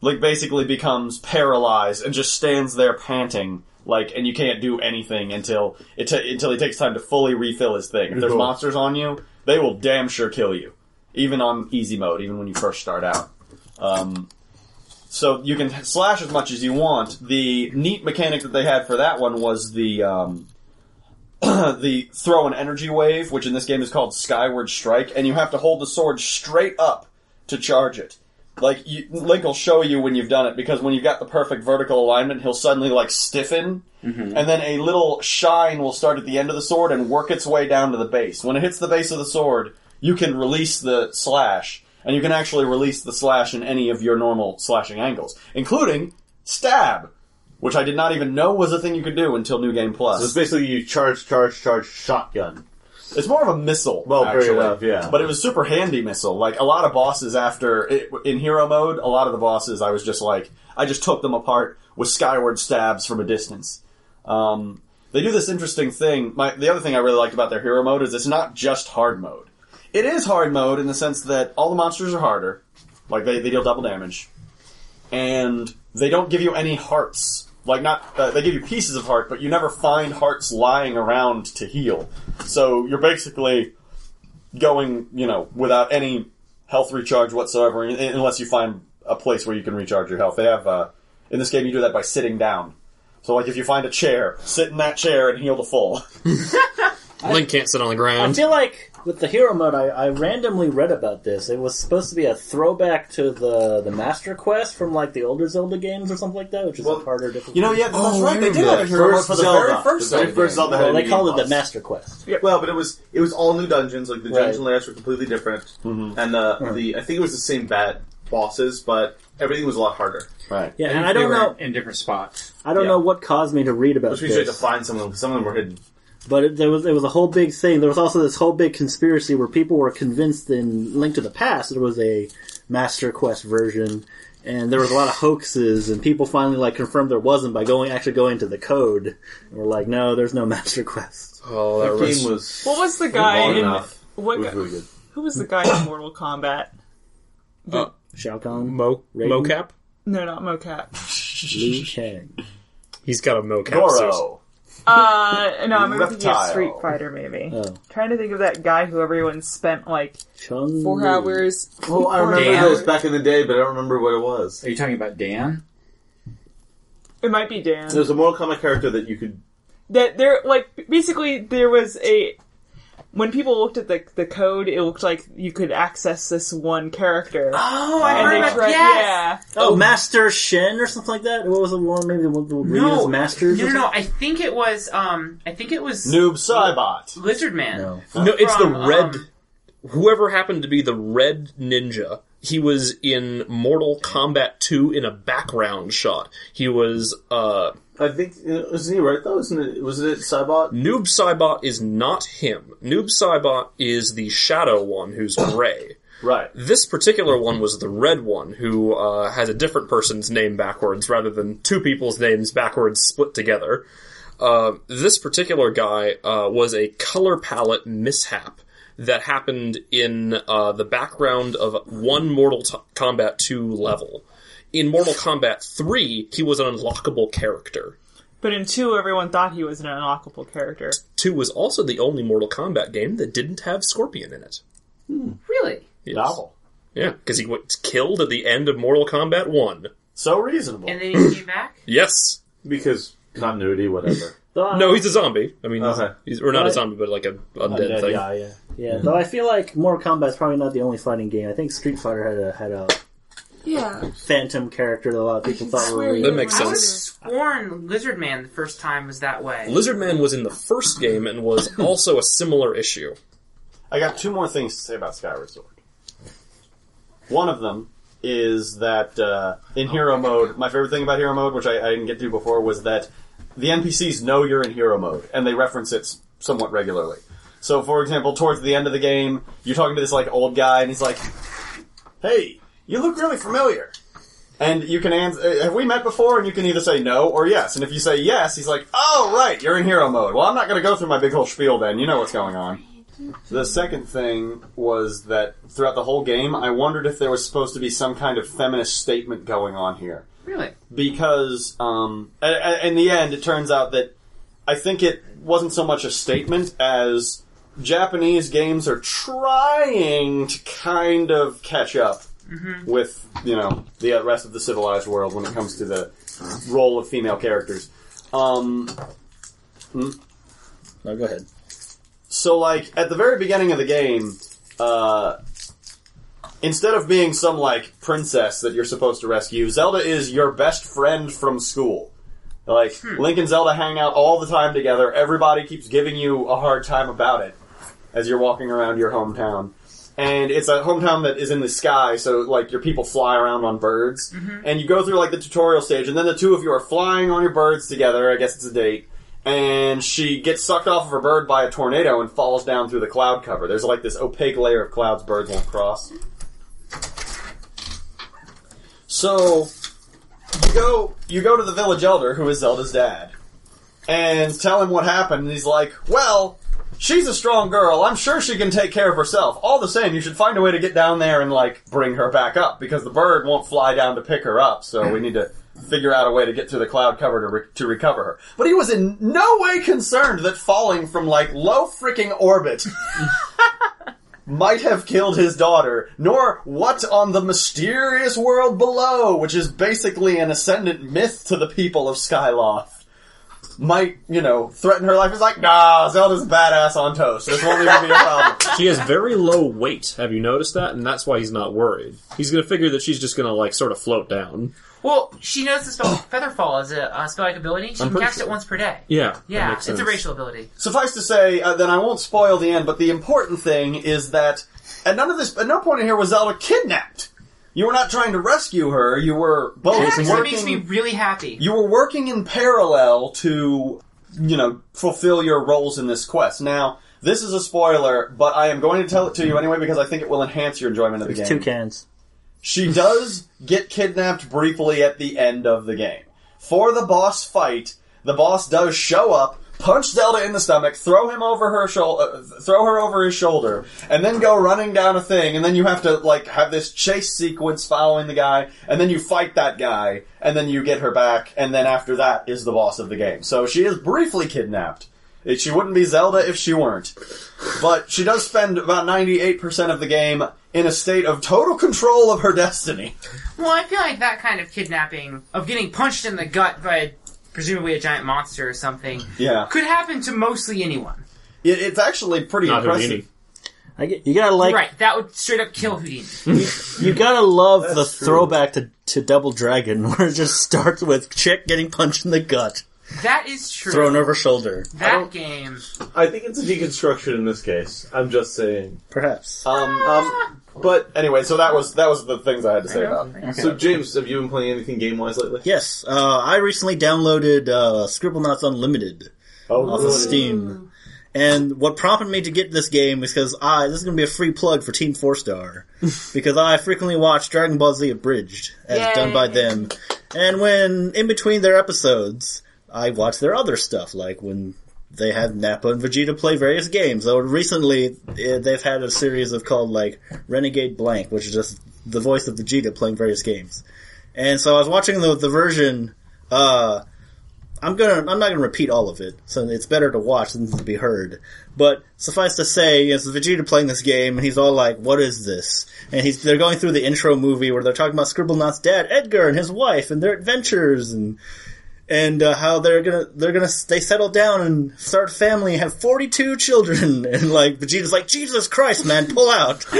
like basically becomes paralyzed and just stands there panting like and you can't do anything until it ta until he takes time to fully refill his thing. If there's monsters on you they will damn sure kill you. Even on easy mode even when you first start out. Um, so you can slash as much as you want. The neat mechanic that they had for that one was the um, the throw an energy wave which in this game is called skyward strike and you have to hold the sword straight up to charge it. Like you, Link will show you when you've done it because when you've got the perfect vertical alignment, he'll suddenly like stiffen, mm-hmm. and then a little shine will start at the end of the sword and work its way down to the base. When it hits the base of the sword, you can release the slash, and you can actually release the slash in any of your normal slashing angles, including stab, which I did not even know was a thing you could do until New Game Plus. So it's basically you charge, charge, charge, shotgun. It's more of a missile. Well, actually. enough, yeah. But it was super handy missile. Like a lot of bosses after it, in hero mode, a lot of the bosses I was just like I just took them apart with skyward stabs from a distance. Um, they do this interesting thing. My, the other thing I really liked about their hero mode is it's not just hard mode. It is hard mode in the sense that all the monsters are harder, like they, they deal double damage, and they don't give you any hearts. Like not, uh, they give you pieces of heart, but you never find hearts lying around to heal. So you're basically going, you know, without any health recharge whatsoever, unless you find a place where you can recharge your health. They have, uh, in this game you do that by sitting down. So like if you find a chair, sit in that chair and heal to full. Link can't sit on the ground. I feel like with the hero mode, I, I randomly read about this. It was supposed to be a throwback to the the Master Quest from like the older Zelda games or something like that, which is Well, a harder, difficult. You know, yeah, that's Oh, right. They did remember have a hero mode for the Zelda. very first The very Zelda first game. Zelda well, they New called it Game the Master Quest. Yeah, Well, but it was it was all new dungeons. Like the Right. dungeon layouts were completely different, Mm-hmm. and the the I think it was the same bad bosses, but everything was a lot harder. Right. Yeah, and They I don't know. in different spots. I don't yeah. know what caused me to read about Which means you had to find some of them. Some of them were hidden. But it, there was it was a whole big thing. There was also this whole big conspiracy where people were convinced in Link to the Past there was a Master Quest version, and there was a lot of hoaxes, and people finally like confirmed there wasn't by going actually going to the code. And we're like, no, there's no Master Quest. Oh, that That was game was What was the guy in enough. what? Was really good. Who was the guy in Mortal Kombat? Uh, Shao Kahn, Mo Raiden? mocap. No, not mocap. Liu Kang. He's got a mocap. suit. Goro. Uh, no, I'm thinking of Reptile. Street Fighter, maybe. Oh, Trying to think of that guy who everyone spent like Chung. four Li. hours. Oh, I four remember Dan. those back in the day, but I don't remember what it was. Are you talking about Dan? It might be Dan. There's a Mortal Kombat character that you could. that there like basically there was a when people looked at the the code it looked like you could access this one character Oh, I and heard about tried yes. yeah Oh, Master Shen or something like that. What was the one? Maybe the one the No, Masters. no, no, no. I think it was. Um, I think it was Noob Saibot. Lizard Man. No. No, it's the red. um, whoever happened to be the red ninja. He was in Mortal Kombat 2 in a background shot. He was uh I think isn't he right though? Isn't it? Wasn't it Saibot? Noob Saibot is not him. Noob Saibot is the shadow one who's gray. Right. This particular one was the red one who uh, has a different person's name backwards rather than two people's names backwards split together. Uh, this particular guy uh, was a color palette mishap that happened in uh, the background of one Mortal T- Kombat 2 level. In Mortal Kombat 3, he was an unlockable character. but in two everyone thought he was an unlockable character 2 was also the only Mortal Kombat game that didn't have Scorpion in it. Hmm. Really? Yes. Novel. Yeah, because he was killed at the end of Mortal Kombat 1. So reasonable. And then he came back. Yes. Because continuity, whatever. Though I- No, he's a zombie. I mean, he's, Okay. he's or not a zombie, but like a undead Undead, thing. Yeah, yeah, yeah. Though I feel like Mortal Kombat's probably not the only fighting game. I think Street Fighter had a had a Yeah. phantom character that a lot of people thought were swear really That makes I sense. was sworn Lizard Man the first time was that way. Lizard Man was in the first game and was also a similar issue. I got two more things to say about Skyward Sword. One of them is that uh, in hero mode, my favorite thing about hero mode, which I, I didn't get to before, was that the NPCs know you're in hero mode and they reference it s- somewhat regularly. So, for example, towards the end of the game, you're talking to this like old guy, and he's like, "Hey, you look really familiar." And you can answer, have we met before? And you can either say no or yes. And if you say yes, he's like, oh, right, you're in hero mode. Well, I'm not going to go through my big whole spiel then. You know what's going on. The second thing was that throughout the whole game, I wondered if there was supposed to be some kind of feminist statement going on here. Really? Because, um, a- a- in the end, it turns out that I think it wasn't so much a statement as Japanese games are trying to kind of catch up with, you know, the rest of the civilized world when it comes to the role of female characters. Um, No, go ahead. so, like, at the very beginning of the game, uh, instead of being some, like, princess that you're supposed to rescue, Zelda is your best friend from school. Like, Link and Zelda hang out all the time together. Everybody keeps giving you a hard time about it as you're walking around your hometown. And it's a hometown that is in the sky, so, like, your people fly around on birds. Mm-hmm. And you go through, like, the tutorial stage, and then the two of you are flying on your birds together. I guess it's a date and she gets sucked off of her bird by a tornado and falls down through the cloud cover. There's like this opaque layer of clouds birds won't cross. So you go you go to the village elder who is Zelda's dad and tell him what happened and he's like, "Well, she's a strong girl. I'm sure she can take care of herself. All the same, you should find a way to get down there and like bring her back up because the bird won't fly down to pick her up. So we need to figure out a way to get through the cloud cover to, re- to recover her. But he was in no way concerned that falling from like low freaking orbit might have killed his daughter, nor what on the mysterious world below, which is basically an ascendant myth to the people of Skyloft. Might, you know, threaten her life. He's like, nah, Zelda's a badass on toast. This won't even be a problem. She has very low weight. Have you noticed that? And that's why he's not worried. He's gonna figure that she's just gonna like sort of float down. Well, she knows the spell Featherfall is a uh, spell-like ability. She I'm can pretty cast sure. it once per day. Yeah. that Yeah, makes it's a racial ability. Suffice to say, uh, then I won't spoil the end, but the important thing is that at none of this, at no point in here was Zelda kidnapped. You were not trying to rescue her. You were both That actually working. makes me really happy. you were working in parallel to, you know, fulfill your roles in this quest. Now, this is a spoiler, but I am going to tell it to you anyway because I think it will enhance your enjoyment of the game. two cans. She does get kidnapped briefly at the end of the game. For the boss fight, the boss does show up, punch Zelda in the stomach, throw him over her shoulder, uh, throw her over his shoulder, and then go running down a thing, and then you have to like have this chase sequence following the guy, and then you fight that guy, and then you get her back, and then after that is the boss of the game. So she is briefly kidnapped. She wouldn't be Zelda if she weren't. But she does spend about 98% of the game in a state of total control of her destiny. Well, I feel like that kind of kidnapping, of getting punched in the gut by presumably a giant monster or something, Yeah. could happen to mostly anyone. It, it's actually pretty Not impressive. Houdini. I get, you gotta like, right, that would straight up kill Houdini. you gotta love the true. throwback to, to Double Dragon, where it just starts with chick getting punched in the gut, that is true. thrown over shoulder. that game. I think it's a deconstruction in this case. I'm just saying. Perhaps. Um, um, but anyway, so that was that was the things I had to say about it. So, James, have you been playing anything game wise lately? Yes, uh, I recently downloaded uh, Scribblenauts Unlimited Oh, off of Steam. And what prompted me to get this game is because I this is going to be a free plug for Team Four Star because I frequently watch Dragon Ball Z Abridged as Yay. done by them, and when in between their episodes, I watch their other stuff like when they have Nappa and Vegeta play various games. Recently eh, they've had a series of called like Renegade Blank, which is just the voice of Vegeta playing various games. And so I was watching the the version uh, I'm gonna I'm not gonna repeat all of it, so it's better to watch than to be heard. But suffice to say, you know, it's Vegeta playing this game, and he's all like, "What is this?" And he's they're going through the intro movie where they're talking about Scribblenauts' dad, Edgar, and his wife, and their adventures, and and uh, how they're gonna they're gonna they settle down and start family, and have 42 children, and like Vegeta's like, "Jesus Christ, man, pull out."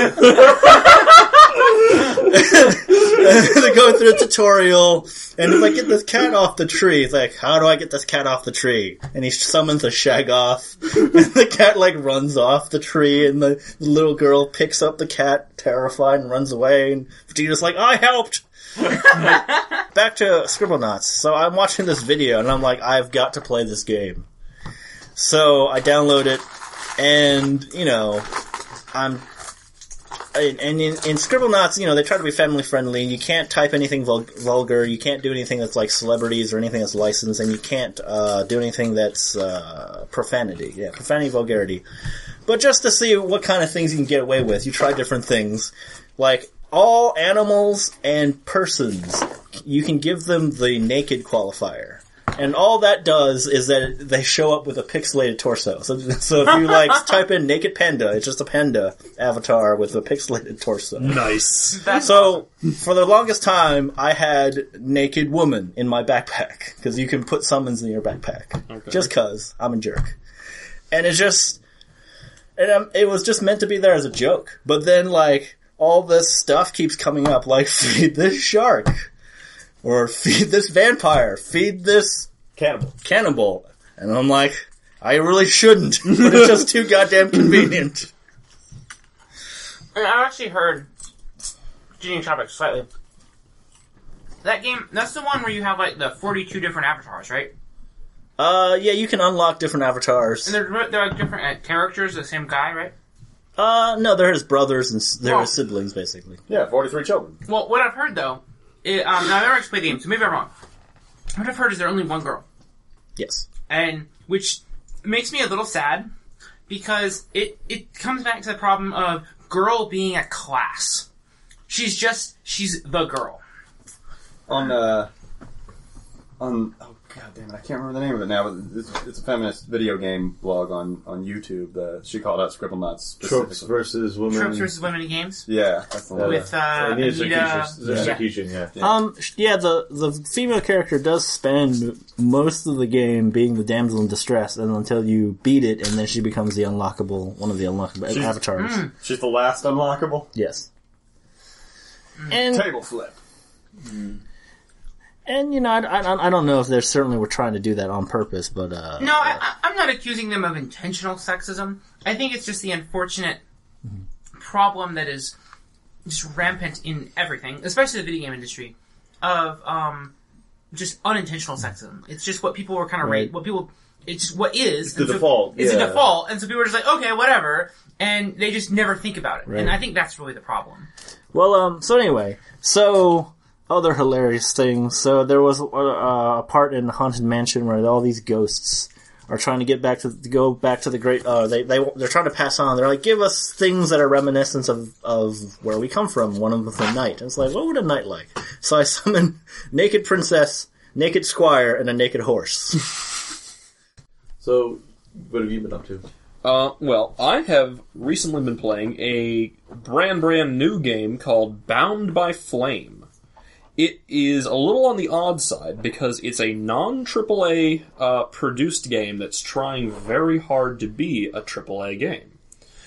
they go through a tutorial, and it's like, get this cat off the tree. It's like, how do I get this cat off the tree? And he summons a Shoggoth, and the cat like runs off the tree, and the, the little girl picks up the cat, terrified, and runs away. And Vegeta's like, I helped. Back to Scribblenauts. So I'm watching this video, and I'm like, I've got to play this game. So I download it, and you know, I'm and in, in Scribblenauts, you know, they try to be family friendly. You can't type anything vul- vulgar. You can't do anything that's like celebrities or anything that's licensed, and you can't uh, do anything that's uh, profanity. Yeah, profanity, vulgarity. But just to see what kind of things you can get away with, you try different things. Like all animals and persons, you can give them the naked qualifier. And all that does is that they show up with a pixelated torso. So, so if you like type in naked panda, it's just a panda avatar with a pixelated torso. Nice. So for the longest time, I had naked woman in my backpack because you can put summons in your backpack. Just cause I'm a jerk, and it's just, and um, it was just meant to be there as a joke. But then like all this stuff keeps coming up, like feed this shark, or feed this vampire, feed this Cannibal. cannibal, and I'm like, I really shouldn't, but it's just too goddamn convenient. And I actually heard changing topics slightly. That game, that's the one where you have like the 42 different avatars, right? Uh, yeah, you can unlock different avatars. And they're, they're like different uh, characters, the same guy, right? Uh, no, they're his brothers and s- they're his siblings, basically. Yeah, 43 children. Well, what I've heard though, it, um, now I've never actually played the game, so maybe I'm wrong. What I've heard is there's only one girl, Yes. and which makes me a little sad because it it comes back to the problem of girl being a class. She's just she's the girl. on uh on oh god damn it I can't remember the name of it now but it's, it's a feminist video game blog on on YouTube uh, she called out Scribblenauts Tropes versus women. Tropes versus women in games. yeah that's the one With, uh, Anita Anita- Sarkeesian- yeah. Yeah. Um, yeah, the, the female character does spend most of the game being the damsel in distress and until you beat it and then she becomes the unlockable, one of the unlockable She's- avatars. she's the last unlockable Yes. And, table flip and you know, I, I, I don't know if they certainly were trying to do that on purpose, but, uh, No, I, I- I'm not accusing them of intentional sexism. I think it's just the unfortunate problem that is just rampant in everything, especially the video game industry, of um, just unintentional sexism. It's just what people were kind of Right. what people. It's just what is the and so- default, It's yeah. a default, and so people are just like, okay, whatever, and they just never think about it. And I think that's really the problem. Well, um, so anyway, so other hilarious things. So there was uh, a part in the Haunted Mansion where all these ghosts are trying to get back to, to go back to the great. Uh, they they they're trying to pass on. They're like, give us things that are reminiscent of of where we come from. One of them was a knight. And it's like, what would a knight like? So I summon naked princess, naked squire, and a naked horse. So, what have you been up to? Uh, well, I have recently been playing a brand brand new game called Bound by Flame. It is a little on the odd side because it's a non AAA uh, produced game that's trying very hard to be a AAA game.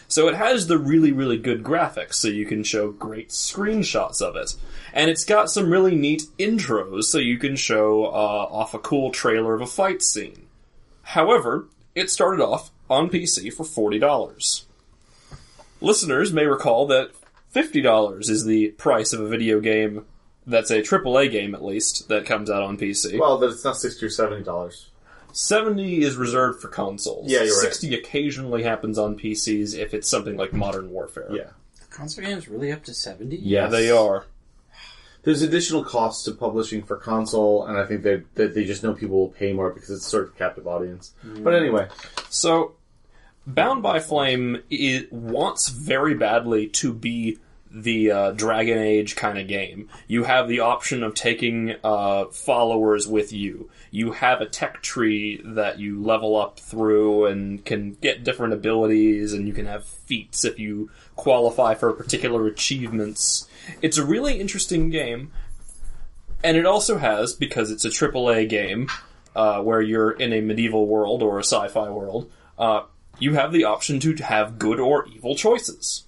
So it has the really, really good graphics, so you can show great screenshots of it. And it's got some really neat intros, so you can show uh, off a cool trailer of a fight scene. However, it started off on PC for $40. Listeners may recall that $50 is the price of a video game that's a AAA game, at least, that comes out on PC. Well, but it's not 60 or $70. 70 is reserved for consoles. Yeah, you're right. 60 occasionally happens on PCs if it's something like Modern Warfare. Yeah. Console games really up to seventy? Yeah, they are. There's additional costs to publishing for console, and I think they that they just know people will pay more because it's sort of captive audience. Mm. But anyway, So, Bound by Flame it wants very badly to be the uh, Dragon Age kind of game. You have the option of taking uh, followers with you. You have a tech tree that you level up through and can get different abilities, and you can have feats if you qualify for particular achievements. It's a really interesting game, and it also has because it's a AAA game uh, where you're in a medieval world or a sci-fi world. Uh, you have the option to have good or evil choices.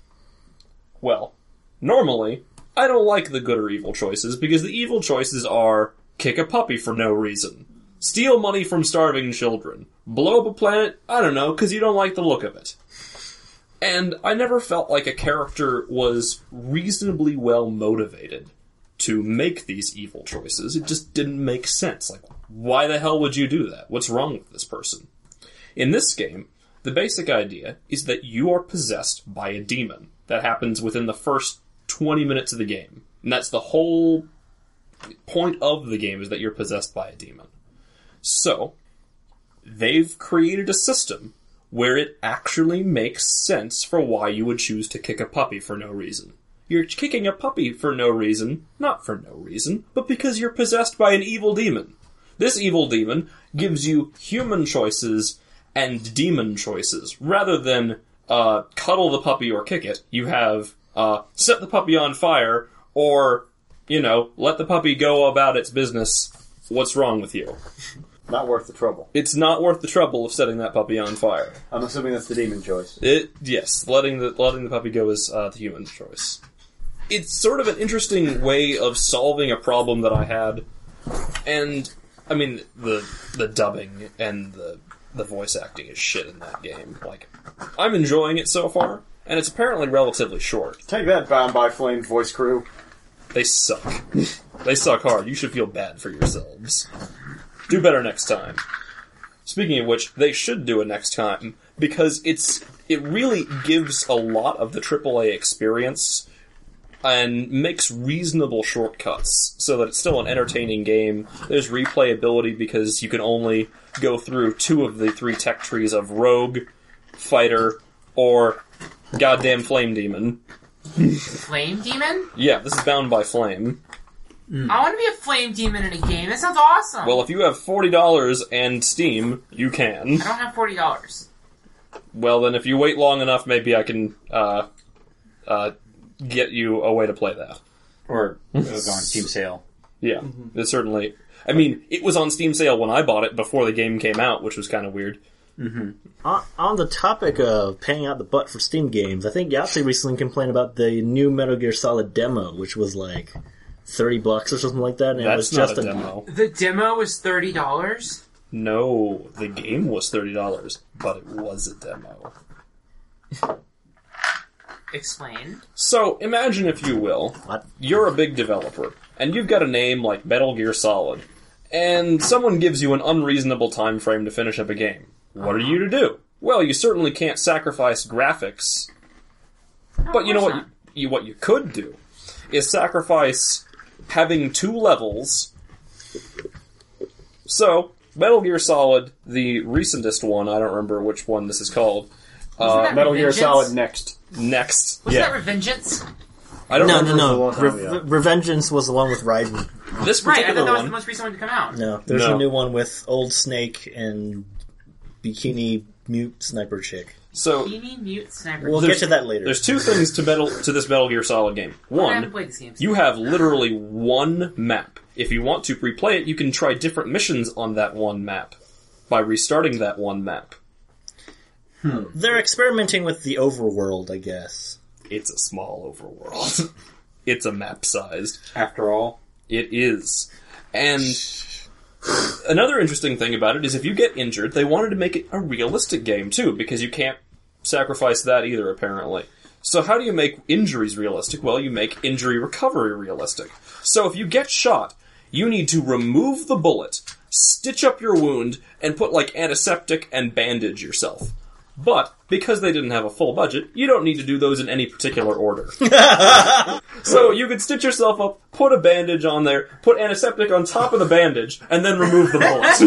Well, normally, I don't like the good or evil choices because the evil choices are kick a puppy for no reason, steal money from starving children, blow up a planet, I don't know, because you don't like the look of it. And I never felt like a character was reasonably well motivated to make these evil choices. It just didn't make sense. Like, why the hell would you do that? What's wrong with this person? In this game, the basic idea is that you are possessed by a demon. That happens within the first 20 minutes of the game. And that's the whole point of the game is that you're possessed by a demon. So, they've created a system where it actually makes sense for why you would choose to kick a puppy for no reason. You're kicking a puppy for no reason, not for no reason, but because you're possessed by an evil demon. This evil demon gives you human choices and demon choices. Rather than uh, cuddle the puppy or kick it, you have uh, set the puppy on fire or, you know, let the puppy go about its business. What's wrong with you? Not worth the trouble. It's not worth the trouble of setting that puppy on fire. I'm assuming that's the demon choice. It yes, letting the letting the puppy go is uh, the human choice. It's sort of an interesting way of solving a problem that I had, and I mean the the dubbing and the the voice acting is shit in that game. Like I'm enjoying it so far, and it's apparently relatively short. Take that, Bound by Flame voice crew. They suck. they suck hard. You should feel bad for yourselves. Do better next time. Speaking of which, they should do it next time because it's it really gives a lot of the AAA experience and makes reasonable shortcuts so that it's still an entertaining game. There's replayability because you can only go through two of the three tech trees of Rogue, Fighter, or Goddamn Flame Demon. Flame demon? Yeah, this is bound by Flame. I want to be a flame demon in a game. That sounds awesome. Well, if you have $40 and Steam, you can. I don't have forty dollars. Well, then if you wait long enough, maybe I can uh, uh, get you a way to play that. Or it'll go on Steam sale. Yeah, it certainly. I mean, it was on Steam sale when I bought it before the game came out, which was kind of weird. Mm-hmm. On, on the topic of paying out the butt for Steam games, I think Yahtzee recently complained about the new Metal Gear Solid demo, which was like thirty bucks or something like that, and it was That's not just a a demo. The demo was thirty dollars. No, the game was thirty dollars, but it was a demo. Explain. So imagine, if you will, What? you're a big developer, and you've got a name like Metal Gear Solid, and someone gives you an unreasonable time frame to finish up a game. What are you to do? Well, you certainly can't sacrifice graphics, but you know what? You, you, what you could do is sacrifice having two levels. So, Metal Gear Solid, the recentest one, I don't remember which one this is called. Wasn't Uh, that Metal Gear Revengeance? Solid next. next, Was yeah, that Revengeance? I don't No, remember. no, no. long time Re- ago. Revengeance was the one with Raiden. This Right, I particular thought that was one. the most recent one to come out. No, there's No. a new one with Old Snake and Bikini Mute Sniper Chick. So Beanie Mute Sniper. We'll There's- get to that later. There's two things to metal to this Metal Gear Solid game. I haven't One, this game. you have literally one map. If you want to replay it, you can try different missions on that one map by restarting that one map. Hmm. They're experimenting with the overworld, I guess. It's a small overworld. it's a map sized. After all, It is. And another interesting thing about it is if you get injured, they wanted to make it a realistic game too, because you can't sacrifice that either, apparently. So how do you make injuries realistic? Well, you make injury recovery realistic. So if you get shot, you need to remove the bullet, stitch up your wound, and put like antiseptic and bandage yourself. But because they didn't have a full budget, you don't need to do those in any particular order. so you could stitch yourself up, put a bandage on there, put antiseptic on top of the bandage, and then remove the bullet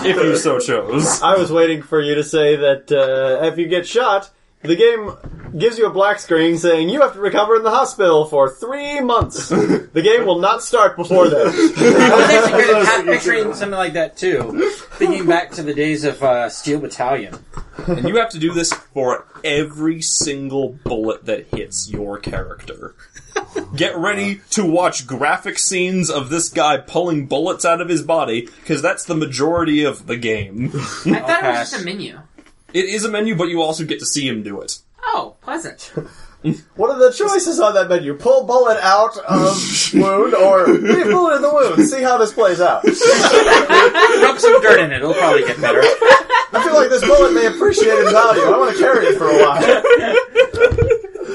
if you so chose. I was waiting for you to say that uh, if you get shot, the game gives you a black screen saying you have to recover in the hospital for three months. the game will not start before then. I was actually kind of half picturing something like that too. Thinking back to the days of uh, Steel Battalion. and you have to do this for every single bullet that hits your character. Get ready to watch graphic scenes of this guy pulling bullets out of his body, because that's the majority of the game. I thought it was just a menu. It is a menu, but you also get to see him do it. Oh, pleasant. What are the choices on that menu? Pull bullet out of wound or leave bullet in the wound. See how this plays out. Rub some dirt in it; it'll probably get better. I feel like this bullet may appreciate its value. I want to carry it for a while.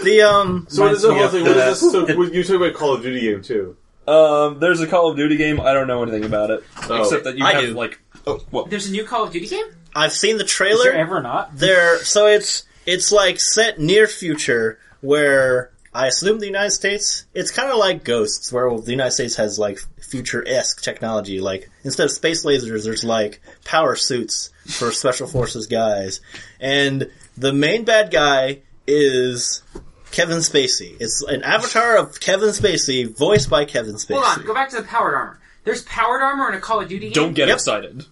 The um, So what is the Reminds whole thing? What is this? So you talk about Call of Duty game too. Um, there's a Call of Duty game. I don't know anything about it, Oh. except that you I have do. like. Oh, well, There's a new Call of Duty game? I've seen the Is trailer. there ever not? there so it's it's like set near future where I assume the United States it's kind of like Ghosts where the United States has like future-esque technology like instead of space lasers there's like power suits for special forces guys and the main bad guy is Kevin Spacey. It's an avatar of Kevin Spacey voiced by Kevin Spacey. Hold on, go back to the powered armor. There's powered armor in a Call of Duty game? don't get Yep. excited.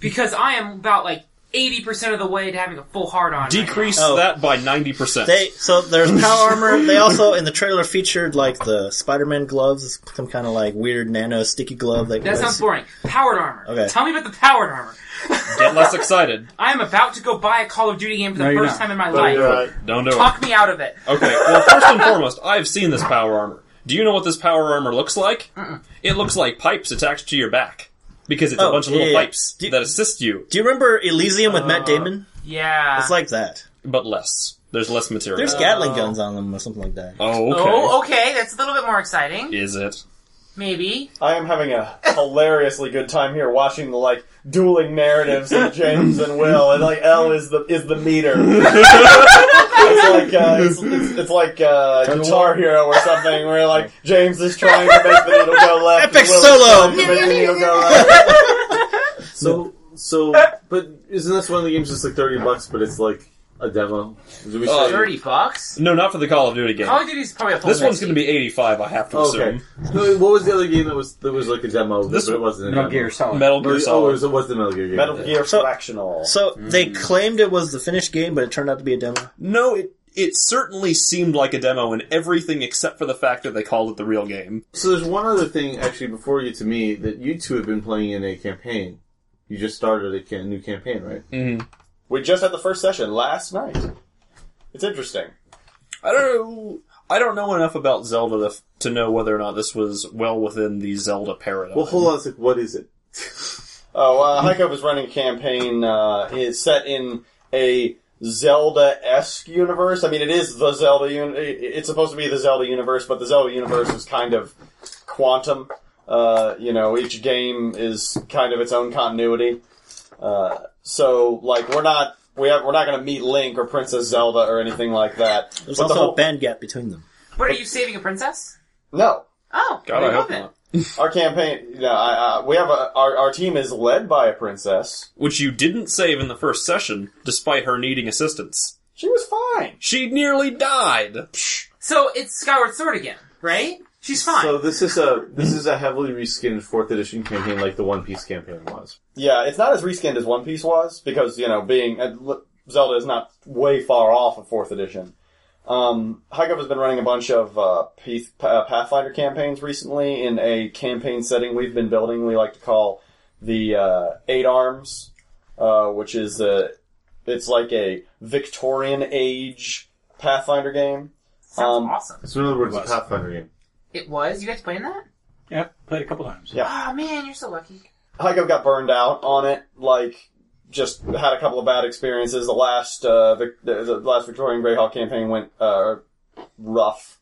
Because I am about like 80% of the way to having a full hard on. right Decrease Oh. that by ninety percent. They so there's power armor. They also in the trailer featured like the Spider-Man gloves, some kind of like weird nano sticky glove. That, now. That sounds boring. Powered armor. Okay. Tell me about the powered armor. Get less excited. I am about to go buy a Call of Duty game for the No, first not. time in my But life. right. Don't do it. Talk me out of it. Okay, well, first and foremost, I've seen this power armor. Do you know what this power armor looks like? It looks like pipes attached to your back. Because it's a Oh, bunch of little yeah, yeah. pipes Do- that assist you, Do you remember Elysium with Matt uh, Damon? Yeah. It's like that. but less. There's less material. There's Gatling guns on them or something like that. oh, okay. Oh, okay. That's a little bit more exciting. Is it? Maybe. I am having a hilariously good time here watching the like dueling narratives of James and Will, and like L is the is the meter. it's like uh, it's, it's, it's like uh, Guitar Hero or something, where like James is trying to make the needle go left, Epic and Will is solo! trying to make the needle go right. So so, but isn't this one of the games that's like thirty bucks, but it's like a demo? Did we Uh, say- 30 bucks? No, not for the Call of Duty game. Call of Duty's probably a full This one's going to be 85, I have to Oh, okay. assume. No, what was the other game that was that was like a demo? This but it one- wasn't a Metal demo. Gear Solid. Metal Oh, Gear it Solid. was, it was the Metal Gear game. Metal Gear So- Fractional. So they claimed it was the finished game, but it turned out to be a demo. No, it it certainly seemed like a demo in everything except for the fact that they called it the real game. So there's one other thing, actually, before you get to me, that you two have been playing in a campaign. You just started a ca- new campaign, right? Mm. We just had the first session last night. It's interesting. I don't know. I don't know enough about Zelda to, to know whether or not this was well within the Zelda paradigm. Well, hold on a sec. What is it? Oh, uh, Heiko is running a campaign. Uh, it's set in a Zelda-esque universe. I mean, it is the Zelda. Un- it's supposed to be the Zelda universe, but the Zelda universe is kind of quantum. Uh, you know, each game is kind of its own continuity. Uh, so, like, we're not we have we're not going to meet Link or Princess Zelda or anything like that. There's But the also whole- a band gap between them. What, are you saving a princess? no. Oh, God, I hope not. Our campaign, you know, I, uh, we have a, our, our team is led by a princess. Which you didn't save in the first session, despite her needing assistance. She was fine. She nearly died. So it's Skyward Sword again, right? She's fine. So this is a this is a heavily reskinned fourth edition campaign, like the One Piece campaign was. Yeah, it's not as reskinned as One Piece was because you know, being uh, Zelda is not way far off of fourth edition. Um, Heiko has been running a bunch of uh, Path- uh, Pathfinder campaigns recently in a campaign setting we've been building. We like to call the uh, Eight Arms, uh, which is a it's like a Victorian age Pathfinder game. Sounds um, awesome. So in other words, a. Pathfinder game. It was? You guys playing that? Yep, played a couple times. Yeah. Oh man, you're so lucky. Heiko got burned out on it. Like, just had a couple of bad experiences. The last, uh, Vic- the, the last Victorian Greyhawk campaign went uh, rough.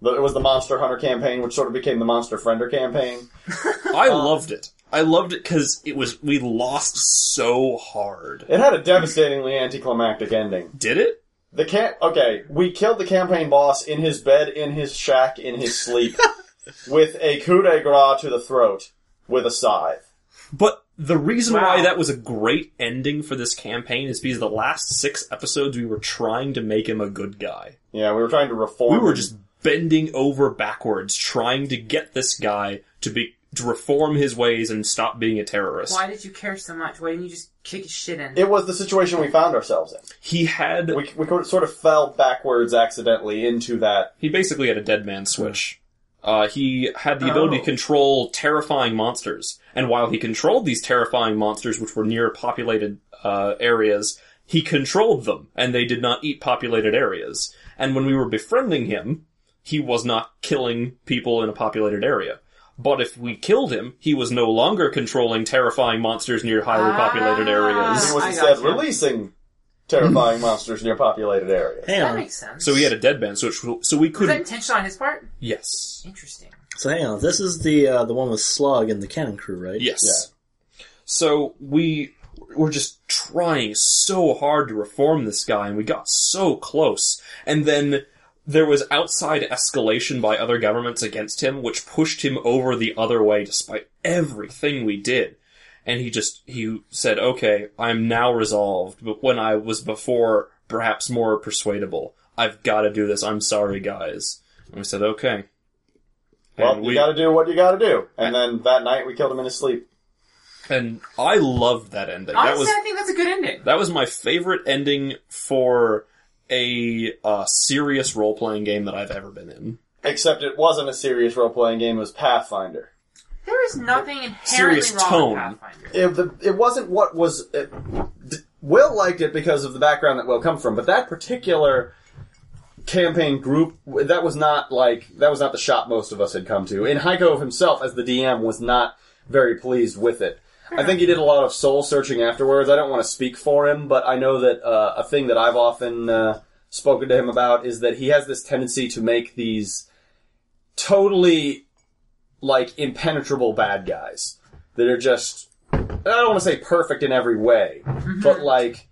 The- It was the Monster Hunter campaign, which sort of became the Monster Friender campaign. I loved it. I loved it because it was we lost so hard. It had a devastatingly anticlimactic ending. Did it? The can okay, we killed the campaign boss in his bed, in his shack, in his sleep, with a coup de grace to the throat with a scythe. But the reason Wow. why that was a great ending for this campaign is because the last six episodes we were trying to make him a good guy. Yeah, we were trying to reform. We were him. just bending over backwards trying to get this guy to be to reform his ways and stop being a terrorist. Why did you care so much? Why didn't you just kick his shit in? It was the situation we found ourselves in. He had We, we sort of fell backwards accidentally into that. he basically had a dead man switch. Uh, he had the ability to control terrifying monsters, and while he controlled these terrifying monsters, which were near populated uh, areas, he controlled them, and they did not eat populated areas. And when we were befriending him, he was not killing people in a populated area. But if we killed him, he was no longer controlling terrifying monsters near highly populated He areas. was I instead gotcha. releasing terrifying monsters near populated areas. Hang that on. makes sense. So he had a dead man switch, so we was that couldn't. intentional on his part? Yes. Interesting. So hang on. This is the uh, the one with Slug and the Cannon Crew, right? Yes. So we were just trying so hard to reform this guy, and we got so close. And then there was outside escalation by other governments against him, which pushed him over the other way despite everything we did. And he just, he said, okay, I'm now resolved, but when I was before perhaps more persuadable, I've gotta do this, I'm sorry guys. And we said, okay. Well, you we- gotta do what you gotta do. And then that night we killed him in his sleep. and I loved that ending. Honestly, that was I think that's a good ending. That was my favorite ending for a uh, serious role playing game that I've ever been in. Except it wasn't a serious role playing game, it was Pathfinder. There is nothing inherently Serious wrong tone. with Pathfinder. It, the, it wasn't what was. It, d- Will liked it because of the background that Will come from, but that particular campaign group, that was not like, that was not the shop most of us had come to. And Heiko himself, as the DM, was not very pleased with it. I think he did a lot of soul searching afterwards. I don't want to speak for him, but I know that uh, a thing that I've often uh, spoken to him about is that he has this tendency to make these totally like impenetrable bad guys that are just I don't want to say perfect in every way, but like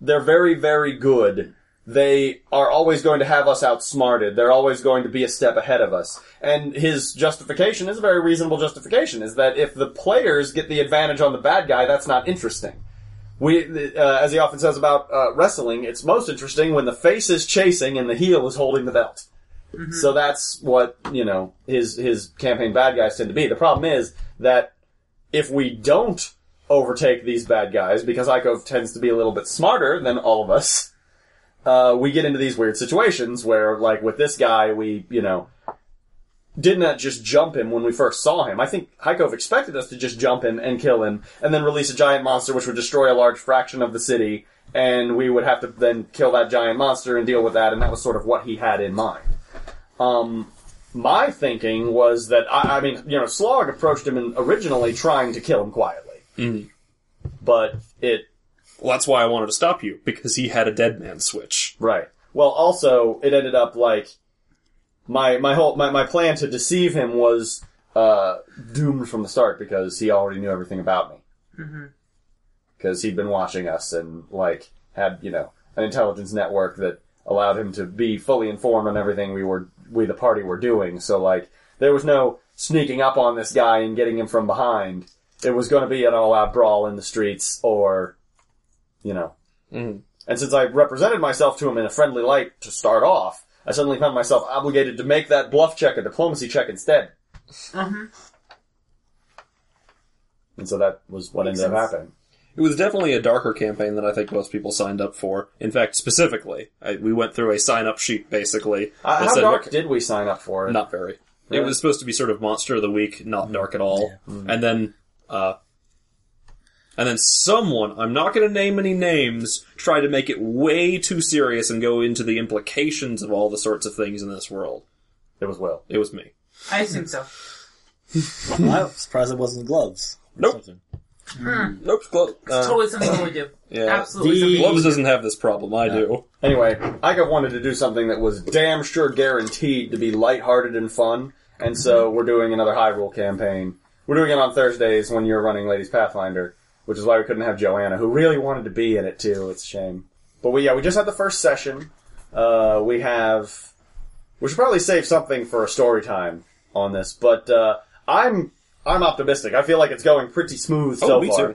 they're very very good. They are always going to have us outsmarted. They're always going to be a step ahead of us. And his justification is a very reasonable justification is that if the players get the advantage on the bad guy, that's not interesting. We, uh, as he often says about uh, wrestling, it's most interesting when the face is chasing and the heel is holding the belt. So that's what you know his his campaign bad guys tend to be. The problem is that if we don't overtake these bad guys, because Heiko tends to be a little bit smarter than all of us, uh, we get into these weird situations where, like with this guy, we you know did not just jump him when we first saw him. I think Heiko expected us to just jump him and kill him, and then release a giant monster which would destroy a large fraction of the city, and we would have to then kill that giant monster and deal with that, and that was sort of what he had in mind. Um, my thinking was that I, I mean, you know, Slog approached him originally trying to kill him quietly, Mhm. but it Well, that's why I wanted to stop you because he had a dead man switch. Right. Well, also, it ended up like my my whole my, my plan to deceive him was uh, doomed from the start because he already knew everything about me. Because he'd been watching us and like had you know an intelligence network that allowed him to be fully informed on everything we were we the party were doing. So like there was no sneaking up on this guy and getting him from behind. It was going to be an all-out brawl in the streets, or you know, Mhm. and since I represented myself to him in a friendly light to start off, I suddenly found myself obligated to make that bluff check a diplomacy check instead. Mhm. And so that was what ended up happening. It was definitely a darker campaign than I think most people signed up for. In fact, specifically, I, we went through a sign up sheet basically. Uh, how said, dark look, did we sign up for it? Not very. It was supposed to be sort of monster of the week, not dark at all. And then, uh, and then someone, I'm not going to name any names, tried to make it way too serious and go into the implications of all the sorts of things in this world. It was Will. It was me. I assume so. I was surprised it wasn't gloves. Nope. Something. Nope. Glo- uh, totally something we would do. yeah. Absolutely The- something. Gloves doesn't have this problem. I do. Anyway, I got wanted to do something that was damn sure guaranteed to be lighthearted and fun, and so we're doing another Hyrule campaign. We're doing it on Thursdays when you're running Ladies Pathfinder, which is why we couldn't have Joanna, who really wanted to be in it too. It's a shame. But we yeah, we just had the first session. Uh, we have. We should probably save something for a story time on this, but uh, I'm I'm optimistic. I feel like it's going pretty smooth Oh, so me far. too.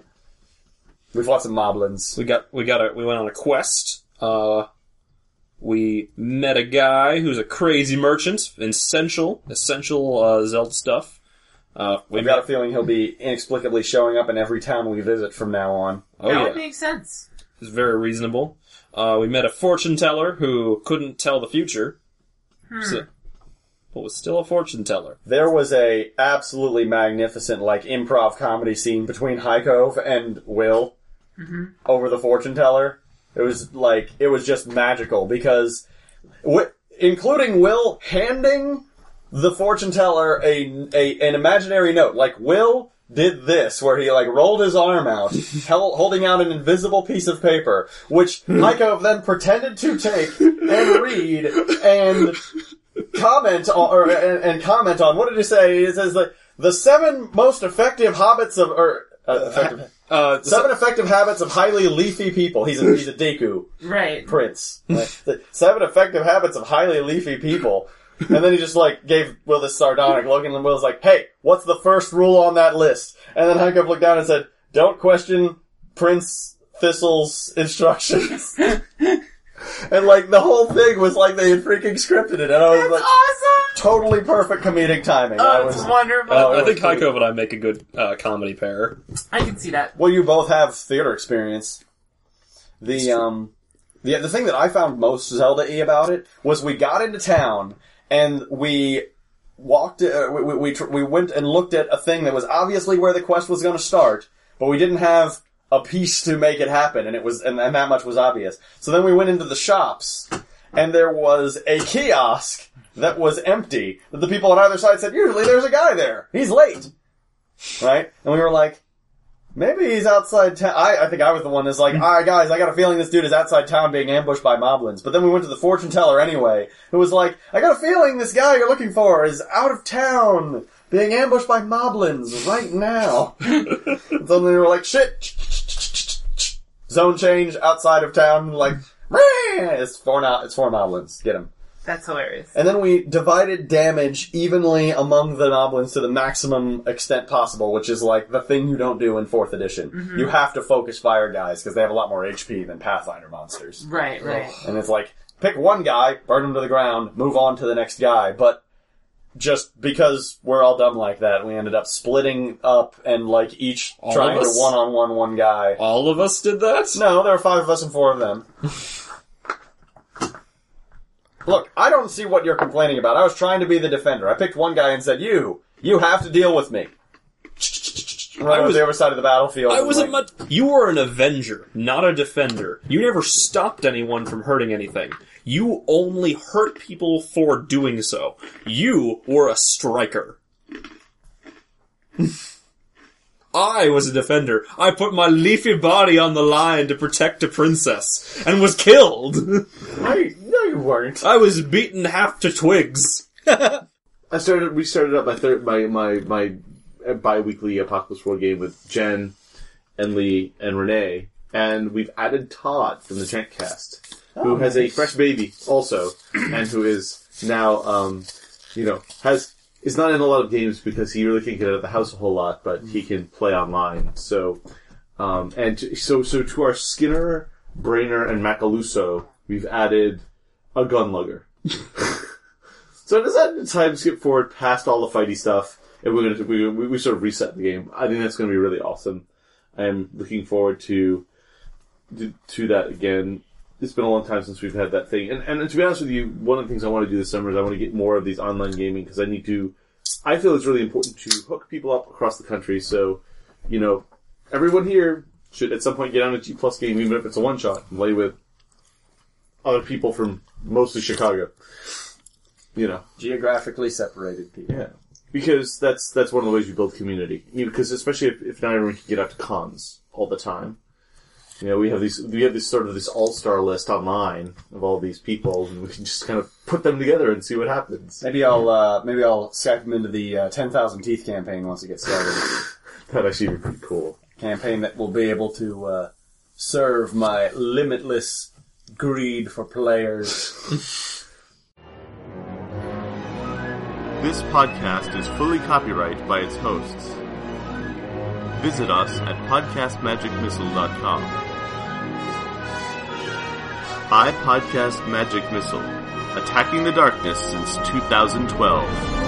We've fought some moblins. We got we got a we went on a quest. Uh, we met a guy who's a crazy merchant, essential essential uh, Zelda stuff. Uh, we We've got a feeling he'll be inexplicably showing up in every town we visit from now on. oh that yeah, would make sense. it's very reasonable. Uh, we met a fortune teller who couldn't tell the future, so, but was still a fortune teller. There was a absolutely magnificent like improv comedy scene between Heiko and Will over the fortune teller. It was like it was just magical because, wi- including Will handing the fortune teller a, a an imaginary note. Like Will did this, where he like rolled his arm out, held, holding out an invisible piece of paper, which Heiko then pretended to take and read and comment on, or and, and comment on. What did he say? It says like the seven most effective habits of or. Uh, effective, Uh, seven effective habits of highly leafy people. He's a he's a Deku Right. prince. Like, the seven effective habits of highly leafy people. And then he just like gave Will this sardonic look, and then Will's like, "Hey, what's the first rule on that list?" And then Hankoff looked down and said, "Don't question Prince Thistle's instructions." and like the whole thing was like they had freaking scripted it, and I was That's like, awesome. totally perfect comedic timing. I Oh, was it's wonderful. Oh, I think it Heiko and I make a good uh, comedy pair. I can see that. Well, you both have theater experience. The um, the the thing that I found most Zelda-y about it was we got into town and we walked. Uh, we we tr- we went and looked at a thing that was obviously where the quest was going to start, but we didn't have a piece to make it happen, and it was and, and that much was obvious. So then we went into the shops, and there was a kiosk that was empty. That the people on either side said, "Usually there's a guy there. He's late." Right? And we were like, Maybe he's outside town. I, I think I was the one that's like, hmm. alright guys, I got a feeling this dude is outside town being ambushed by moblins. But then we went to the fortune teller anyway, who was like, I got a feeling this guy you're looking for is out of town, being ambushed by moblins right now. and so then we were like, shit, zone change outside of town, like, it's four, no- it's four moblins, get him. That's hilarious. And then we divided damage evenly among the moblins to the maximum extent possible, which is like the thing you don't do in fourth edition. Mm-hmm. You have to focus fire guys because they have a lot more HP than Pathfinder monsters. Right, right. And it's like, pick one guy, burn him to the ground, move on to the next guy. But just because we're all dumb like that, we ended up splitting up and like each All trying to one on one one guy. All of us did that? No, there were five of us and four of them. Look, I don't see what you're complaining about. I was trying to be the defender. I picked one guy and said, "You, you have to deal with me." Right I on was- the other side of the battlefield. I was like, a much. You were an avenger, not a defender. You never stopped anyone from hurting anything. You only hurt people for doing so. You were a striker. I was a defender. I put my leafy body on the line to protect a princess, and was killed. I you, no, you weren't. I was beaten half to twigs. I started. We started up my third, my my my uh, bi-weekly Apocalypse World game with Jen and Lee and Renee, and we've added Todd from the Chantcast, who has a fresh baby also, and who is now, um, you know, has is not in a lot of games because he really can't get out of the house a whole lot, but he can play online. So, um, and to, so so to our Skinner, Brainer, and Macaluso, we've added a Gun gunlugger. So does that time skip forward past all the fighty stuff, and we're gonna we, we, we sort of reset the game. I think that's gonna be really awesome. I'm looking forward to to, to that again. It's been a long time since we've had that thing, and and to be honest with you, one of the things I want to do this summer is I want to get more of these online gaming because I need to. I feel it's really important to hook people up across the country. So, you know, everyone here should at some point get on a G plus game, even if it's a one shot, and play with other people from mostly Chicago. You know, Geographically separated people. yeah, because that's that's one of the ways you build community. You because especially if, if not everyone can get out to cons all the time. You know, we have these we have this sort of this all star list online of all these people, and we can just kind of put them together and see what happens. Maybe I'll uh, maybe I'll Skype them into the uh, ten thousand teeth campaign once it gets started. That'd actually be pretty cool. campaign that will be able to uh, serve my limitless greed for players. This podcast is fully copyright by its hosts. visit us at podcastmagicmissile.com. I Podcast Magic Missile, attacking the darkness since 2012.